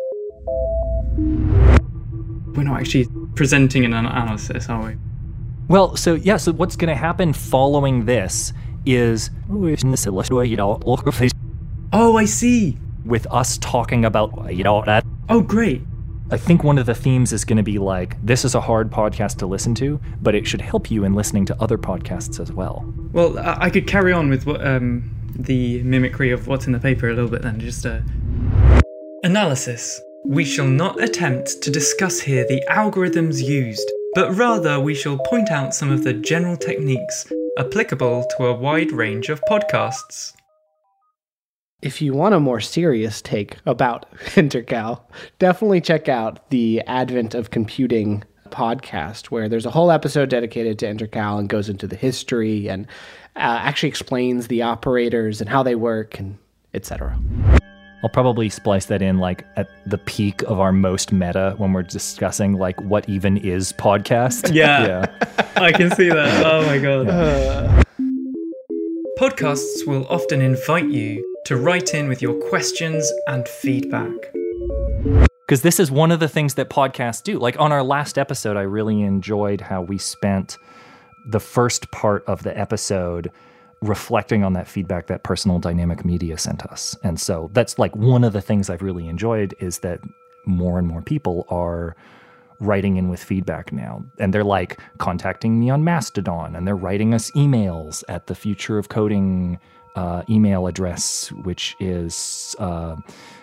We're not actually presenting an analysis, are we? Well, so yeah, so what's going to happen following this is Oh, I see. with us talking about you know that Oh, great. I think one of the themes is going to be like this is a hard podcast to listen to, but it should help you in listening to other podcasts as well. Well, I, I could carry on with what, um, the mimicry of what's in the paper a little bit then. Just uh, analysis. We shall not attempt to discuss here the algorithms used, but rather we shall point out some of the general techniques applicable to a wide range of podcasts. If you want a more serious take about Intercal, definitely check out the Advent of Computing podcast, where there's a whole episode dedicated to Intercal and goes into the history and uh, actually explains the operators and how they work and etc. I'll probably splice that in like at the peak of our most meta when we're discussing like what even is podcast. Yeah. I can see that. Oh my god. Podcasts will often invite you to write in with your questions and feedback. because this is one of the things that podcasts do. Like on our last episode, I really enjoyed how we spent the first part of the episode reflecting on that feedback that personal dynamic media sent us. And so that's like one of the things I've really enjoyed is that more and more people are writing in with feedback now. And they're like contacting me on Mastodon and they're writing us emails at the future of coding uh, email address, which is uh,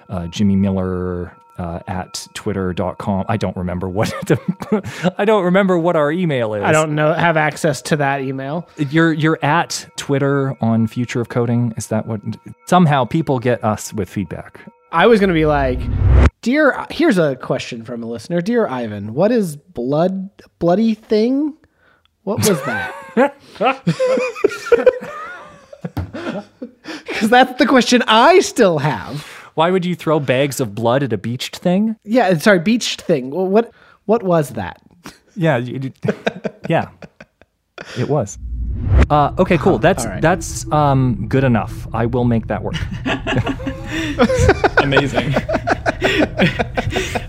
uh, Jimmy Miller uh, at twitter.com. I don't remember what the, I don't remember what our email is. I don't know have access to that email. You're you're at Twitter on Future of Coding. Is that what? Somehow people get us with feedback. I was going to be like, "Dear, here's a question from a listener. Dear Ivan, what is blood bloody thing? What was that?" Cuz that's the question I still have. Why would you throw bags of blood at a beached thing? Yeah, sorry, beached thing. Well, what what was that? Yeah, you, you- yeah, it was. Uh, okay, cool. That's all right. that's um, good enough. I will make that work. Amazing.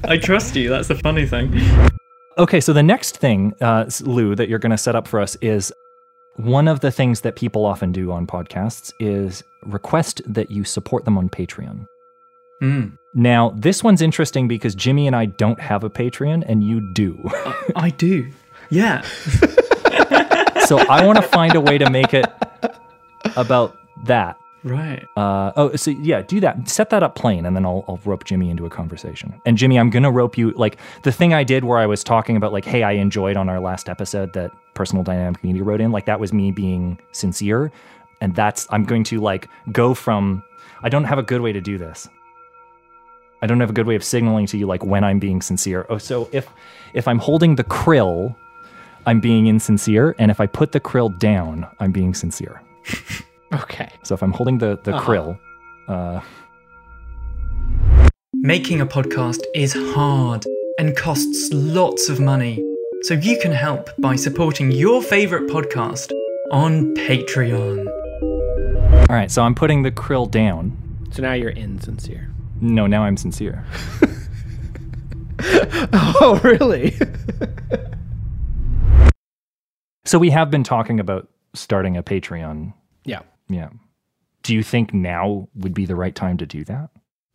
I trust you. That's the funny thing. Okay, so the next thing, uh, Lu, that you're going to set up for us is one of the things that people often do on podcasts is request that you support them on Patreon. Mm. Now, this one's interesting because Jimmy and I don't have a Patreon, and you do. I do. Yeah. so I want to find a way to make it about that. Right. Uh, oh, so yeah, do that. Set that up plain, and then I'll, I'll rope Jimmy into a conversation. And Jimmy, I'm gonna rope you like the thing I did where I was talking about like, hey, I enjoyed on our last episode that personal dynamic media wrote in. Like that was me being sincere, and that's I'm going to like go from. I don't have a good way to do this. I don't have a good way of signaling to you like when I'm being sincere. Oh, so if if I'm holding the krill, I'm being insincere, and if I put the krill down, I'm being sincere. Okay. So if I'm holding the the krill, uh, Making a podcast is hard and costs lots of money. So you can help by supporting your favorite podcast on Patreon. all right. So I'm putting the krill down. So now you're insincere. No, now I'm sincere. Oh, really? So we have been talking about starting a Patreon. yeah. Yeah. Do you think now would be the right time to do that?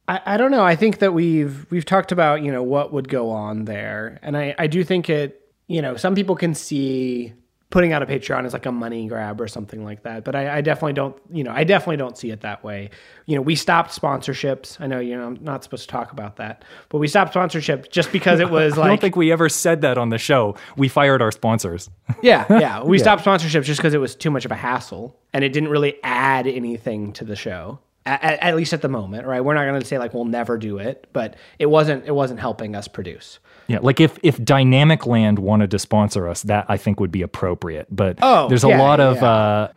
I, I don't know. I think that we've we've talked about you know what would go on there, and I I do think it. You know, some people can see putting out a Patreon as like a money grab or something like that. But I, I, definitely don't, you know, I definitely don't see it that way. You know, we stopped sponsorships. I know, you know, I'm not supposed to talk about that, but we stopped sponsorships just because it was like. I don't think we ever said that on the show. We fired our sponsors. yeah, yeah. We yeah. stopped sponsorships just because it was too much of a hassle and it didn't really add anything to the show. At, at least at the moment, right? We're not going to say like we'll never do it, but it wasn't it wasn't helping us produce. Yeah, like if if Dynamicland wanted to sponsor us, that I think would be appropriate. But oh, there's a yeah, lot of yeah. uh,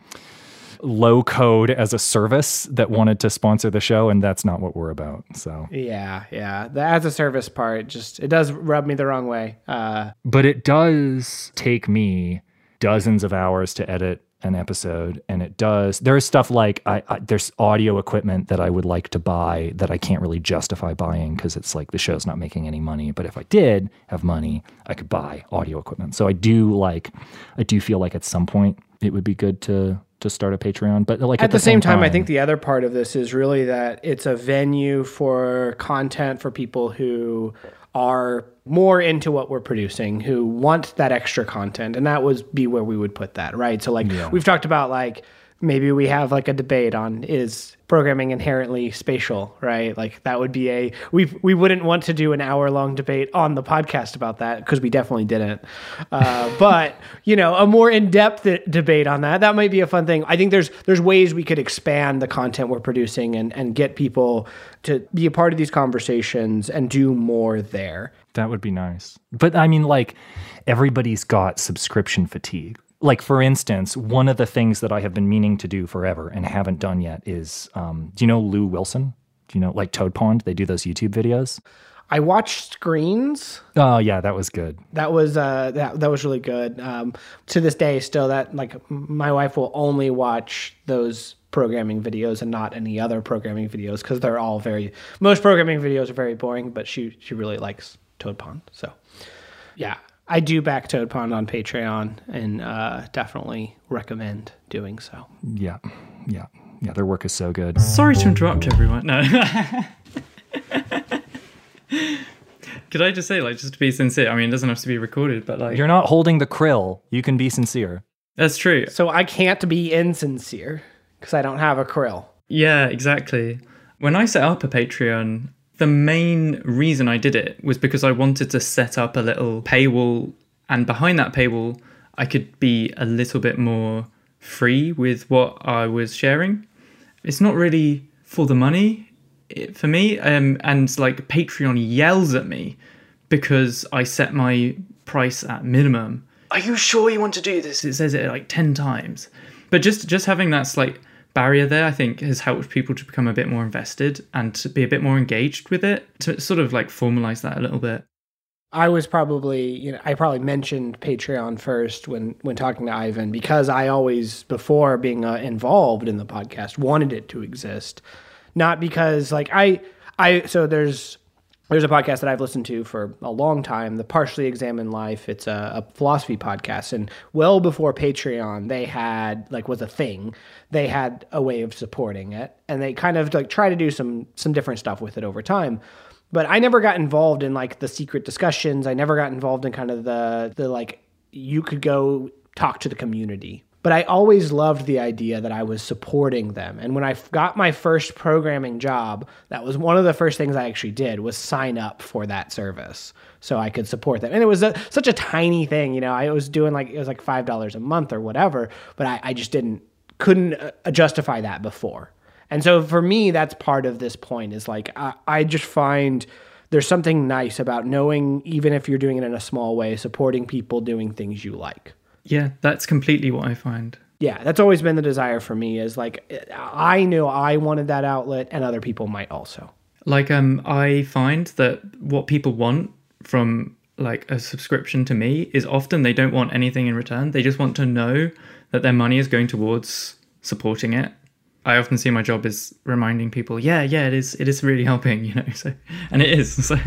low code as a service that wanted to sponsor the show, and that's not what we're about. So yeah, yeah, the as a service part just it does rub me the wrong way. Uh, but it does take me dozens of hours to edit an episode and it does there's stuff like I, I, there's audio equipment that i would like to buy that i can't really justify buying because it's like the show's not making any money but if i did have money i could buy audio equipment. So i do like i do feel like at some point it would be good to to start a patreon but like at, at the, the, same, time, time i think the other part of this is really that it's a venue for content for people who are more into what we're producing who want that extra content and that would be where we would put that right so like yeah. we've talked about like maybe we have like a debate on is programming inherently spatial right? Like that would be a we we wouldn't want to do an hour long debate on the podcast about that because we definitely didn't. Uh, but you know a more in-depth debate on that that might be a fun thing. I think there's there's ways we could expand the content we're producing and and get people to be a part of these conversations and do more there. That would be nice. But i mean like everybody's got subscription fatigue like for instance, one of the things that I have been meaning to do forever and haven't done yet is, um, do you know Lu Wilson? Do you know like TodePond? They do those YouTube videos. I watched screens. Oh yeah, that was good. That was uh, that that was really good. Um, to this day, still that like my wife will only watch those programming videos and not any other programming videos because they're all very most programming videos are very boring. But she she really likes TodePond. So yeah, I do back TodePond on Patreon and uh, definitely recommend doing so. Yeah, yeah, yeah. Their work is so good. Sorry to interrupt everyone. No. Could I just say, like, just to be sincere? I mean, it doesn't have to be recorded, but like, you're not holding the krill. You can be sincere. That's true. So I can't be insincere because I don't have a krill. Yeah, exactly. When I set up a Patreon, the main reason I did it was because I wanted to set up a little paywall, and behind that paywall, I could be a little bit more free with what I was sharing. It's not really for the money for me, um, and like Patreon yells at me because I set my price at minimum. Are you sure you want to do this? It says it like ten times. But just just having that slight barrier there, I think, has helped people to become a bit more invested and to be a bit more engaged with it, to sort of like formalize that a little bit. I was probably, you know, I probably mentioned Patreon first when when talking to Ivan because I always, before being uh, involved in the podcast, wanted it to exist, not because like I, I so there's there's a podcast that I've listened to for a long time, the Partially Examined Life. It's a, a, philosophy podcast, and well before Patreon, they had like was a thing. They had a way of supporting it, and they kind of like try to do some some different stuff with it over time. But I never got involved in like the secret discussions. I never got involved in kind of the the like you could go talk to the community but I always loved the idea that I was supporting them. And when I got my first programming job, that was one of the first things I actually did was sign up for that service so I could support them. And it was a, such a tiny thing, you know. I was doing like it was like five dollars a month or whatever, but I, I just didn't couldn't uh, justify that before. And so for me, that's part of this point is like I, I just find there's something nice about knowing even if you're doing it in a small way, supporting people doing things you like. Yeah, that's completely what I find. Yeah, that's always been the desire for me is like I knew I wanted that outlet and other people might also. Like um I find that what people want from like a subscription to me is often they don't want anything in return. They just want to know that their money is going towards supporting it. I often see my job as reminding people, yeah, yeah, it is it is really helping, you know. So and it is. So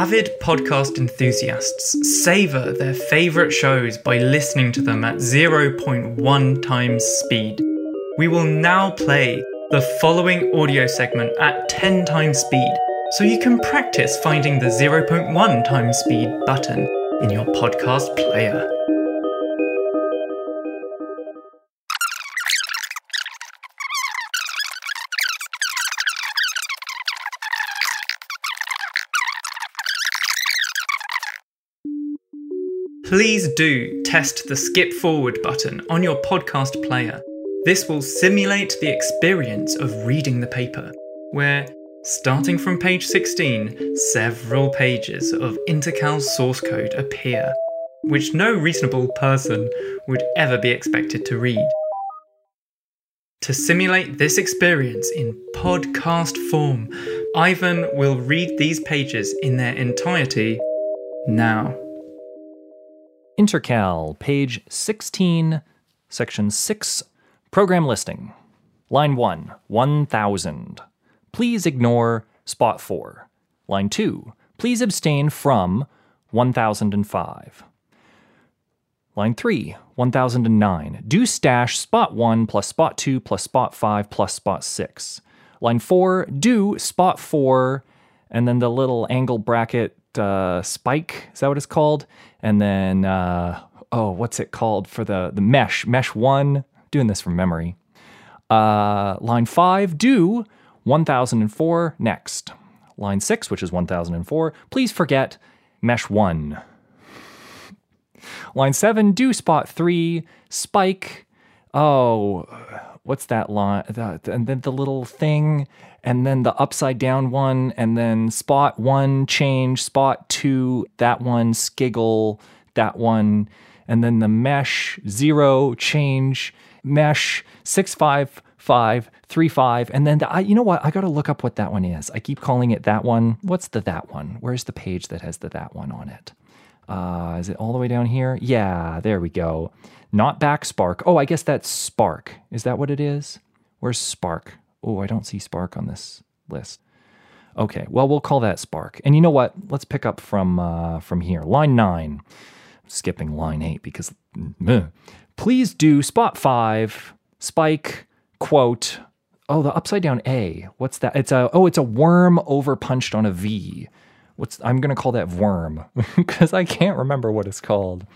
Avid podcast enthusiasts savor their favorite shows by listening to them at 0.1 times speed. we will now play the following audio segment at 10 times speed so you can practice finding the 0.1 times speed button in your podcast player. Please do test the skip forward button on your podcast player. This will simulate the experience of reading the paper, where, starting from page 16, several pages of Intercal's source code appear, which no reasonable person would ever be expected to read. To simulate this experience in podcast form, Ivan will read these pages in their entirety now. Intercal, page 16, section 6, program listing. Line 1, 1000. Please ignore spot 4. Line 2, please abstain from 1005. Line 3, 1009. Do stash spot 1 plus spot 2 plus spot 5 plus spot 6. Line 4, do spot 4 and then the little angle bracket uh, spike. Is that what it's called? And then, uh, oh, what's it called for the, the mesh? Mesh 1. Doing this from memory. Uh, line 5, do 1004 next. Line 6, which is 1004, please forget mesh 1. Line 7, do spot 3, spike. Oh, what's that line? And then the little thing, and then the upside down one, and then spot 1, change, spot 2, that one, skiggle, that one, and then the mesh 0, change, mesh 65535, and then the, I, you know what? I got to look up what that one is. I keep calling it that one. What's the that one? Where's the page that has the that one on it? Uh, is it all the way down here? Yeah, there we go. Not back spark. Oh, I guess that's spark. Is that what it is? Where's spark? Oh, I don't see spark on this list. Okay, well we'll call that spark. And you know what? Let's pick up from uh, from here. Line nine. skipping line eight because. meh. Please do spot five. Spike quote. Oh, the upside down A. What's that? It's a oh, it's a worm over punched on a V. What's I'm gonna call that worm because I can't remember what it's called.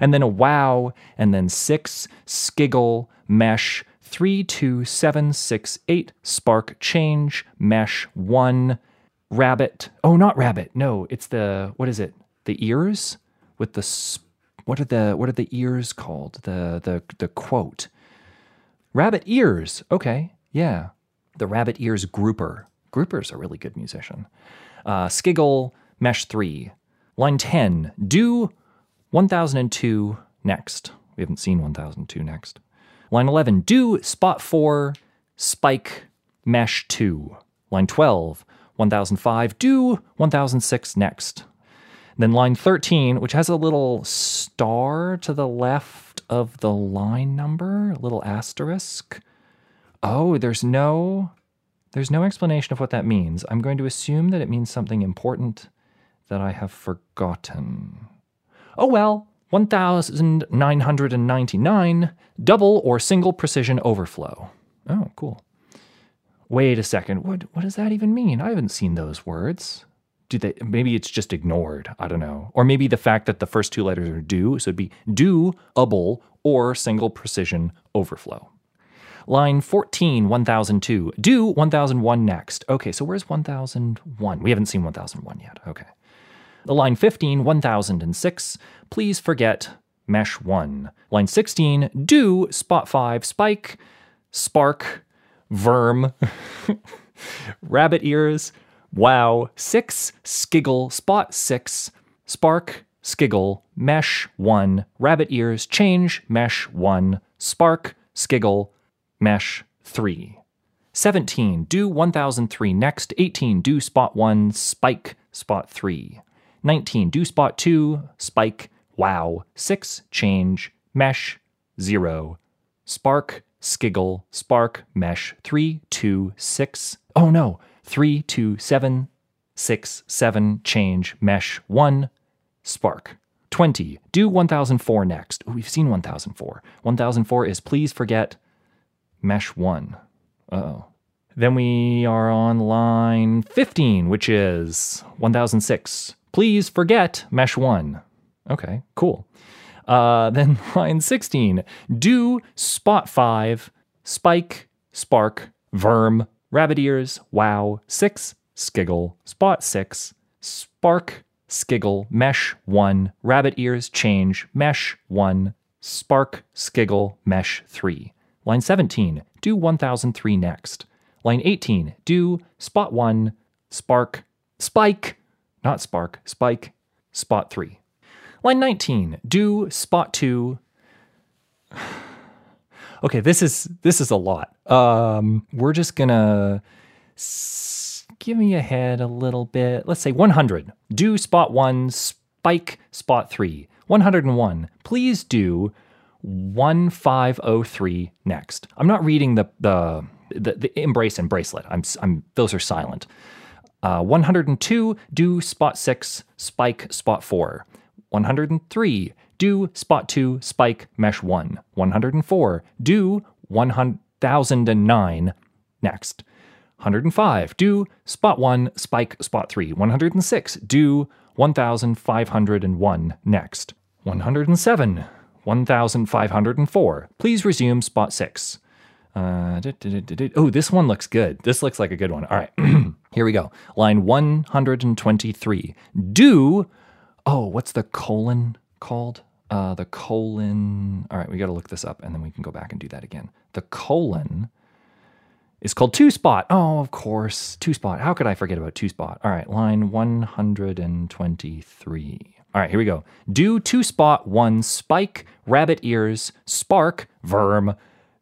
And then a wow, and then six skiggle mesh three two seven six eight spark change mesh one rabbit. Oh, not rabbit. No, it's the what is it? The ears with the s- what are the what are the ears called? The the the quote. Rabbit ears. Okay, yeah. The rabbit ears grouper. Grouper's a really good musician. Uh, skiggle mesh three. Line ten. Do 1002 next. We haven't seen 1002 next. Line 11, do spot 4, spike, mesh 2. Line 12, 1005, do 1006 next. Then line 13, which has a little star to the left of the line number, a little asterisk. Oh, there's no there's no explanation of what that means. I'm going to assume that it means something important that I have forgotten. Oh well, 1999, double or single precision overflow. Oh, cool. Wait a second. What what does that even mean? I haven't seen those words. Do they maybe it's just ignored. I don't know. Or maybe the fact that the first two letters are do, so it'd be do double or single precision overflow. Line 14, 1002. Do 1001 next. Okay, so where's 1001? We haven't seen 1001 yet. Okay. Line 15, 1006, please forget mesh 1. Line 16, do spot 5, spike, spark, verm, rabbit ears, wow, 6, skiggle, spot 6, spark, skiggle, mesh 1, rabbit ears, change, mesh 1, spark, skiggle, mesh 3. 17, do 1003 next. 18, do spot 1, spike, spot 3. 19, do spot 2, spike, wow. 6, change, mesh, 0. Spark, skiggle, spark, mesh, 3, 2, 6. Oh no, 3, 2, 7, 6, 7, change, mesh, 1, spark. 20, do 1004 next. Ooh, we've seen 1004. 1004 is please forget mesh 1. Uh-oh. Then we are on line 15, which is 1006. Please forget mesh 1. Okay, cool. Uh, then line 16, do spot 5, spike, spark, verm, rabbit ears, wow, 6, skiggle, spot 6, spark, skiggle, mesh 1, rabbit ears, change, mesh 1, spark, skiggle, mesh 3. Line 17, do 1003 next. Line 18, do spot 1, spark, spike, not spark, spike, spot 3. Line 19, do spot 2. Okay, this is this is a lot. Um, we're just gonna s- give me ahead a little bit. Let's say 100. Do spot one, spike spot three. 101. Please do 1503 next. I'm not reading the the the, the embrace and bracelet. I'm I'm those are silent. Uh, 102, do spot 6, spike spot 4. 103, do spot 2, spike mesh 1. 104, do 1009 next. 105, do spot 1, spike spot 3. 106, do 1501 next. 107, 1504. Please resume spot 6. Uh, oh, this one looks good. This looks like a good one. All right, here we go. Line 123. Do, oh, what's the colon called? Uh, the colon. All right, we got to look this up and then we can go back and do that again. The colon is called two spot. Oh, of course, two spot. How could I forget about two spot? All right, line 123. All right, here we go. Do two spot, one spike, rabbit ears, spark, verm,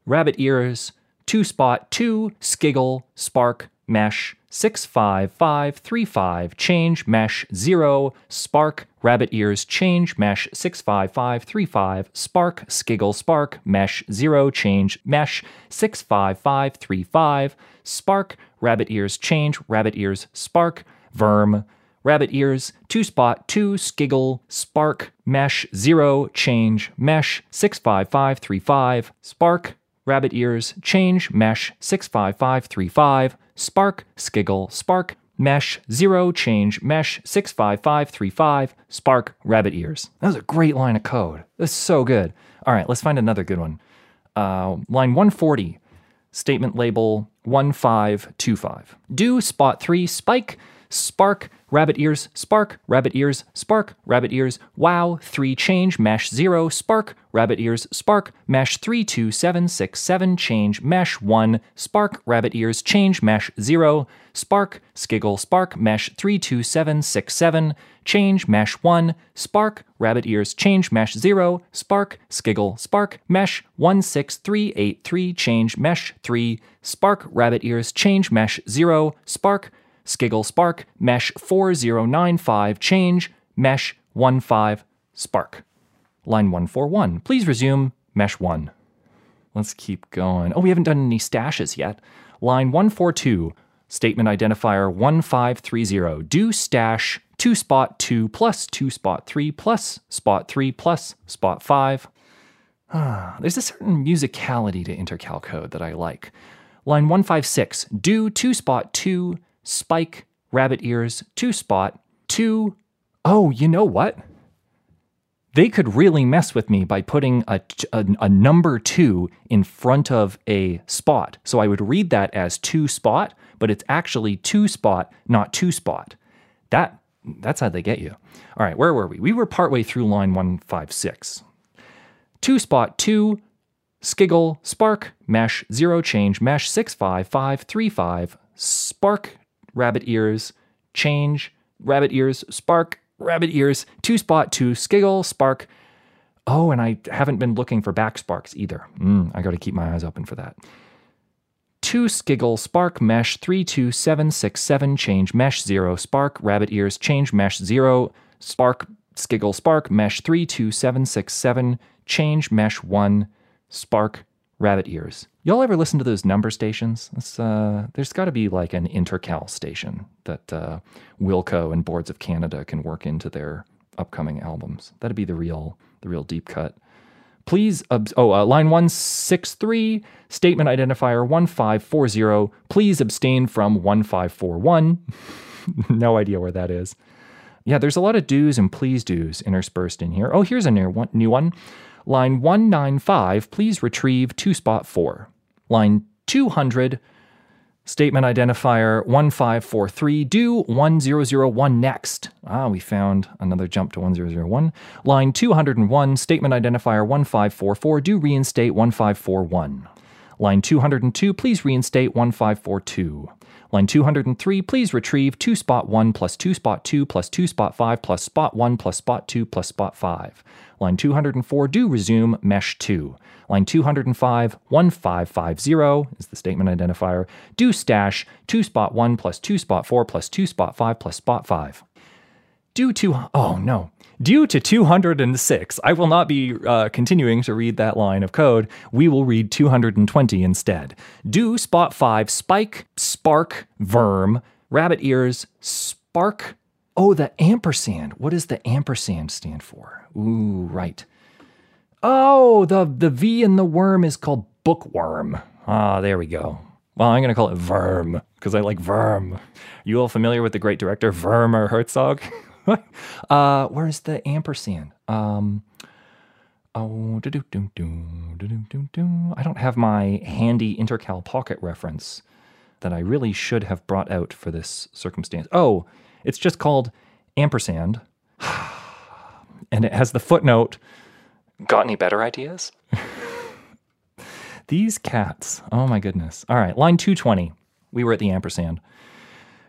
rabbit ears, two spot, two skiggle, spark, mesh, six five five three five, change, mesh, zero, spark, rabbit ears, change, mesh, six five five three five, spark, skiggle, spark, mesh, zero, change, mesh, six five five three five, spark, rabbit ears, change, rabbit ears, spark, verm, rabbit ears, two spot, two skiggle, spark, mesh, zero, change, mesh, six five five three five, spark, rabbit ears, change, mesh, six five five three five, spark, skiggle, spark, mesh, zero, change, mesh, six five five three five, spark, rabbit ears. That was a great line of code. That's so good. All right, let's find another good one. Uh, line 140 statement label 1525. Do spot 3 spike spark rabbit ears spark rabbit ears spark rabbit ears. Wow 3 change mesh 0 spark rabbit ears spark mesh 32767 change mesh 1 spark rabbit ears change mesh 0 spark skiggle spark mesh 32767 change mesh 1 spark rabbit ears change mesh 0 spark skiggle spark mesh 16383 change mesh 3 spark rabbit ears change mesh 0 spark skiggle spark mesh 4095 change mesh 15 spark. Line 141 please resume mesh 1 let's keep going. Oh we haven't done any stashes yet. Line 142 statement identifier 1530 do stash 2 spot 2 plus 2 spot 3 plus spot 3 plus spot 5 Ah, there's a certain musicality to intercal code that I like. Line 156, do 2 spot 2, spike, rabbit ears, 2 spot, 2. Oh, you know what? They could really mess with me by putting a, a, a number 2 in front of a spot. So I would read that as 2 spot, but it's actually 2 spot, not 2 spot. That that's how they get you. All right, where were we? We were partway through line 156 two spot two, skiggle, spark, mesh, zero change, mesh, six five five three five, spark, rabbit ears, change, rabbit ears, spark, rabbit ears, two spot two, skiggle, spark. Oh, and I haven't been looking for back sparks either. Mm, I got to keep my eyes open for that. Two skiggle, spark, mesh, three two seven six seven, change, mesh, zero, spark, rabbit ears, change, mesh, zero, spark, skiggle, spark, mesh, three two seven six seven, change, mesh, one, spark, rabbit ears. Y'all ever listen to those number stations? Uh, there's got to be like an intercal station that uh, Wilco and Boards of Canada can work into their upcoming albums. That'd be the real, the real deep cut. Please, abs- oh, uh, line 163, statement identifier 1540. Please abstain from 1541. no idea where that is. Yeah, there's a lot of do's and please do's interspersed in here. Oh, here's a new one. New one. Line 195, please retrieve two spot four. Line 200, statement identifier 1543, do 1001 next. Ah, we found another jump to 1001. Line 201, statement identifier 1544, do reinstate 1541. Line 202, please reinstate 1542. Line 203, please retrieve 2 spot 1 plus 2 spot 2 plus 2 spot 5 plus spot 1 plus spot 2 plus spot 5. Line 204, do resume mesh 2. Line 205, 1550 is the statement identifier. Do stash 2 spot 1 plus 2 spot 4 plus 2 spot 5 plus spot 5. Do to, oh no, due to 206, I will not be uh, continuing to read that line of code. We will read 220 instead. Do spot 5, spike, spark, verm, rabbit ears, spark. Oh, the ampersand. What does the ampersand stand for? Ooh, right. Oh, the, the V in the worm is called bookworm. Ah, there we go. Well, I'm going to call it Verm because I like Verm. You all familiar with the great director Werner Herzog? uh, where's the ampersand? Um, oh. I don't have my handy intercal pocket reference that I really should have brought out for this circumstance. Oh, it's just called ampersand, and it has the footnote. Got any better ideas? These cats. Oh my goodness. All right, line 220. We were at the ampersand.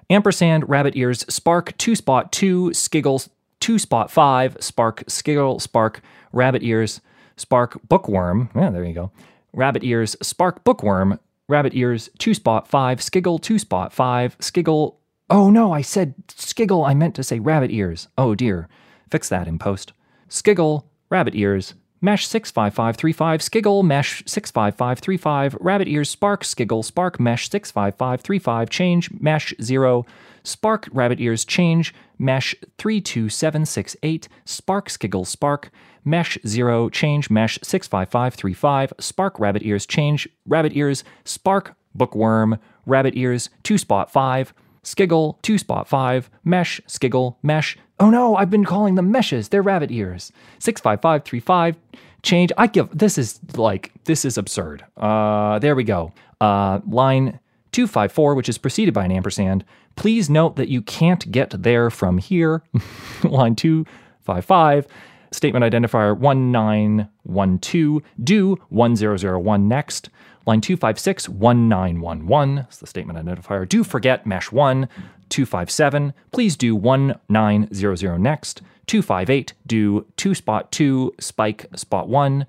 Ampersand, rabbit ears, spark, two spot two, skiggle, two spot five, spark, skiggle, spark, rabbit ears, spark, bookworm. Yeah, there you go. Rabbit ears, spark, bookworm, rabbit ears, two spot five, skiggle, two spot five, skiggle. Oh no, I said skiggle. I meant to say rabbit ears. Oh dear. Fix that in post. Skiggle, rabbit ears, mesh 65535, skiggle, mesh 65535, rabbit ears, spark, skiggle, spark, mesh 65535, change, mesh 0, spark, rabbit ears, change, mesh 32768, spark, skiggle, spark, mesh 0, change, mesh 65535, spark, rabbit ears, change, rabbit ears, spark, bookworm, rabbit ears, 2 spot 5, skiggle, 2 spot 5, mesh, skiggle, mesh. Oh no, I've been calling them meshes. They're rabbit ears. 65535, change. I give, this is like, this is absurd. Uh, there we go. Uh, line 254, which is preceded by an ampersand. Please note that you can't get there from here. line 255, statement identifier 1912, do 1001 next. Line 256, 1911 is the statement identifier. Do forget mesh 1. 257, please do 1900 next. 258, do 2 spot 2, spike spot 1.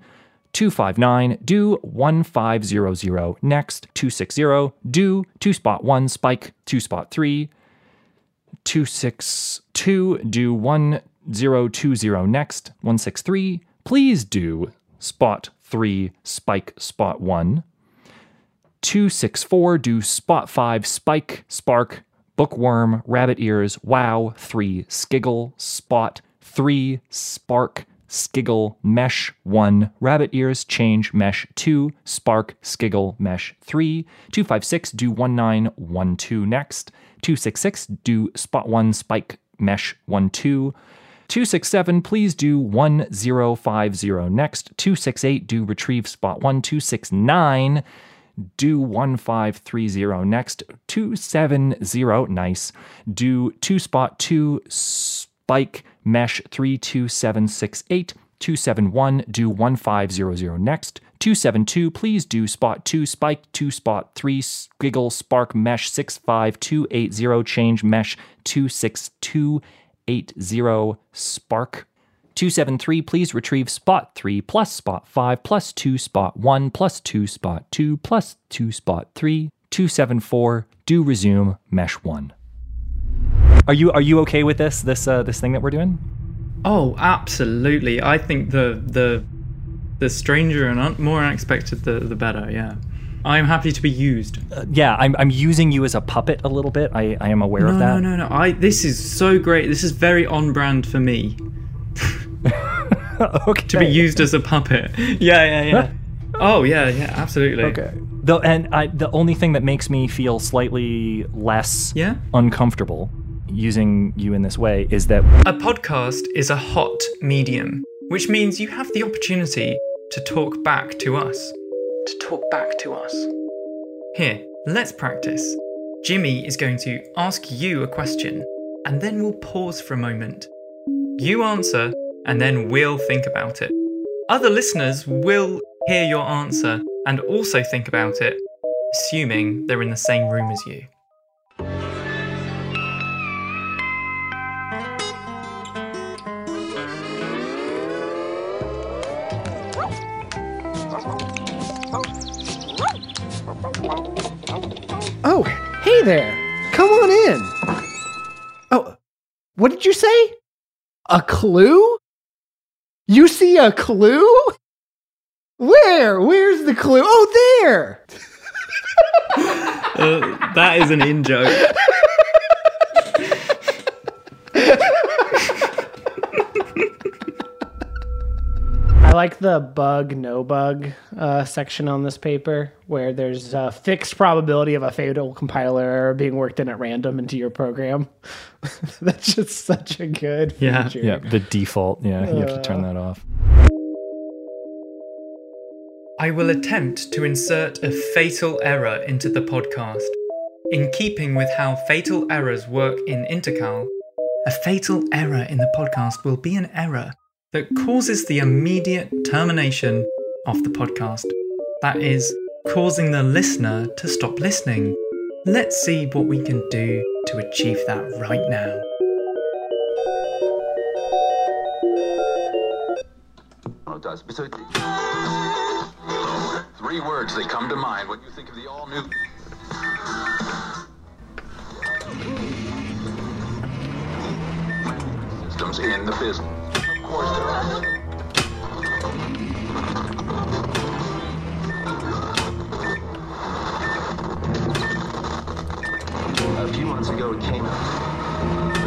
259, do 1500 next. 260, do 2 spot 1, spike 2 spot 3. 262, do 1020 next. 163, please do spot 3, spike spot 1. 264, do spot 5, spike, spark, bookworm, rabbit ears, wow, 3, skiggle, spot, 3, spark, skiggle, mesh, 1, rabbit ears, change, mesh, 2, spark, skiggle, mesh, 3, 256, do 1912 next, 266, do spot 1, spike, mesh, 1, 2, 267, please do 1050 next. 268, do retrieve spot 1. 269, do 1530 next. 270, nice. Do 2 spot 2, spike, mesh 32768. 271, do 1500 next. 272, please do spot 2, spike 2, spot 3, squiggle, spark, mesh 65280, change mesh 26280, spark 273, please retrieve spot 3 plus spot 5 plus 2 spot 1 plus 2 spot 2 plus 2 spot 3. 274, do resume mesh 1. Are you are you okay with this this uh, this thing that we're doing? Oh, absolutely. I think the the the stranger and un- more unexpected, the the better. Yeah, I'm happy to be used. Uh, yeah, I'm I'm using you as a puppet a little bit. I, I am aware no, of that. no, no, no. I this is so great. This is very on brand for me. okay. to be used as a puppet. Yeah, yeah, yeah. oh yeah, yeah, absolutely. Okay. The, and I, the only thing that makes me feel slightly less Yeah? uncomfortable using you in this way is that A podcast is a hot medium, which means you have the opportunity to talk back to us. To talk back to us. Here, let's practice. Jimmy is going to ask you a question, and then we'll pause for a moment. You answer, and then we'll think about it. Other listeners will hear your answer and also think about it, assuming they're in the same room as you. Oh, hey there. Come on in. Oh, what did you say? A clue? You see a clue? Where? Where's the clue? Oh, there. Uh, that is an in joke. like the bug, no bug uh, section on this paper where there's a fixed probability of a fatal compiler error being worked in at random into your program. That's just such a good Yeah. feature. yeah, the default. Yeah, you have to turn that off. I will attempt to insert a fatal error into the podcast. In keeping with how fatal errors work in Intercal, a fatal error in the podcast will be an error that causes the immediate termination of the podcast. That is, causing the listener to stop listening. Let's see what we can do to achieve that right now. Three words that come to mind when you think of the all new. Systems in the business. Course, there are. A few months ago, it came out.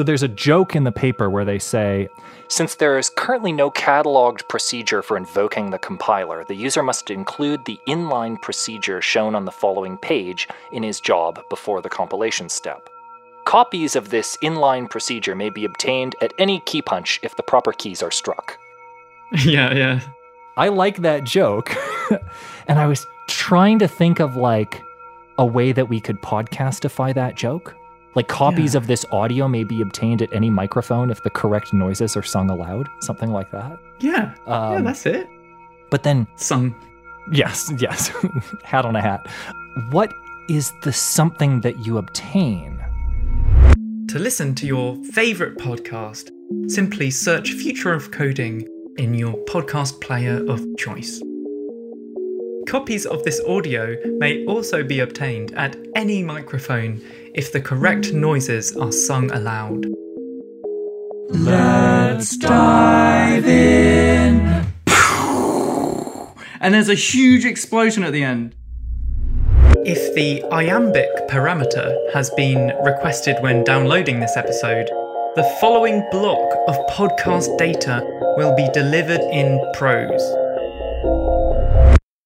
So there's a joke in the paper where they say, since there is currently no cataloged procedure for invoking the compiler, the user must include the inline procedure shown on the following page in his job before the compilation step. Copies of this inline procedure may be obtained at any key punch if the proper keys are struck. yeah, yeah. I like that joke. and I was trying to think of like a way that we could podcastify that joke. Like copies Yeah. of this audio may be obtained at any microphone if the correct noises are sung aloud, something like that. Yeah. yeah, Um, that's it. But then, Sung. yes, yes, hat on a hat. What is the something that you obtain? To listen to your favorite podcast, simply search Future of Coding in your podcast player of choice. Copies of this audio may also be obtained at any microphone if the correct noises are sung aloud. Let's dive in. And there's a huge explosion at the end. If the iambic parameter has been requested when downloading this episode, the following block of podcast data will be delivered in prose.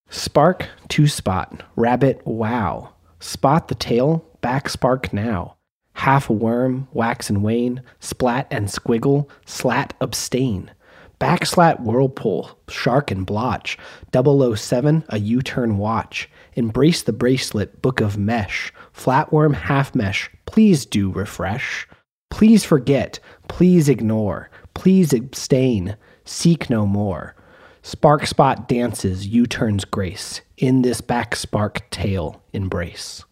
Spark to spot. Rabbit wow. Spot the tail. Back spark now. Half worm. Wax and wane. Splat and squiggle. Slat abstain. Backslat whirlpool. Shark and blotch. 007 a U turn watch. Embrace the bracelet. Book of mesh. Flatworm half mesh. Please do refresh. Please forget. Please ignore. Please abstain. Seek no more. Spark spot dances, U turns grace. In this back spark tail embrace.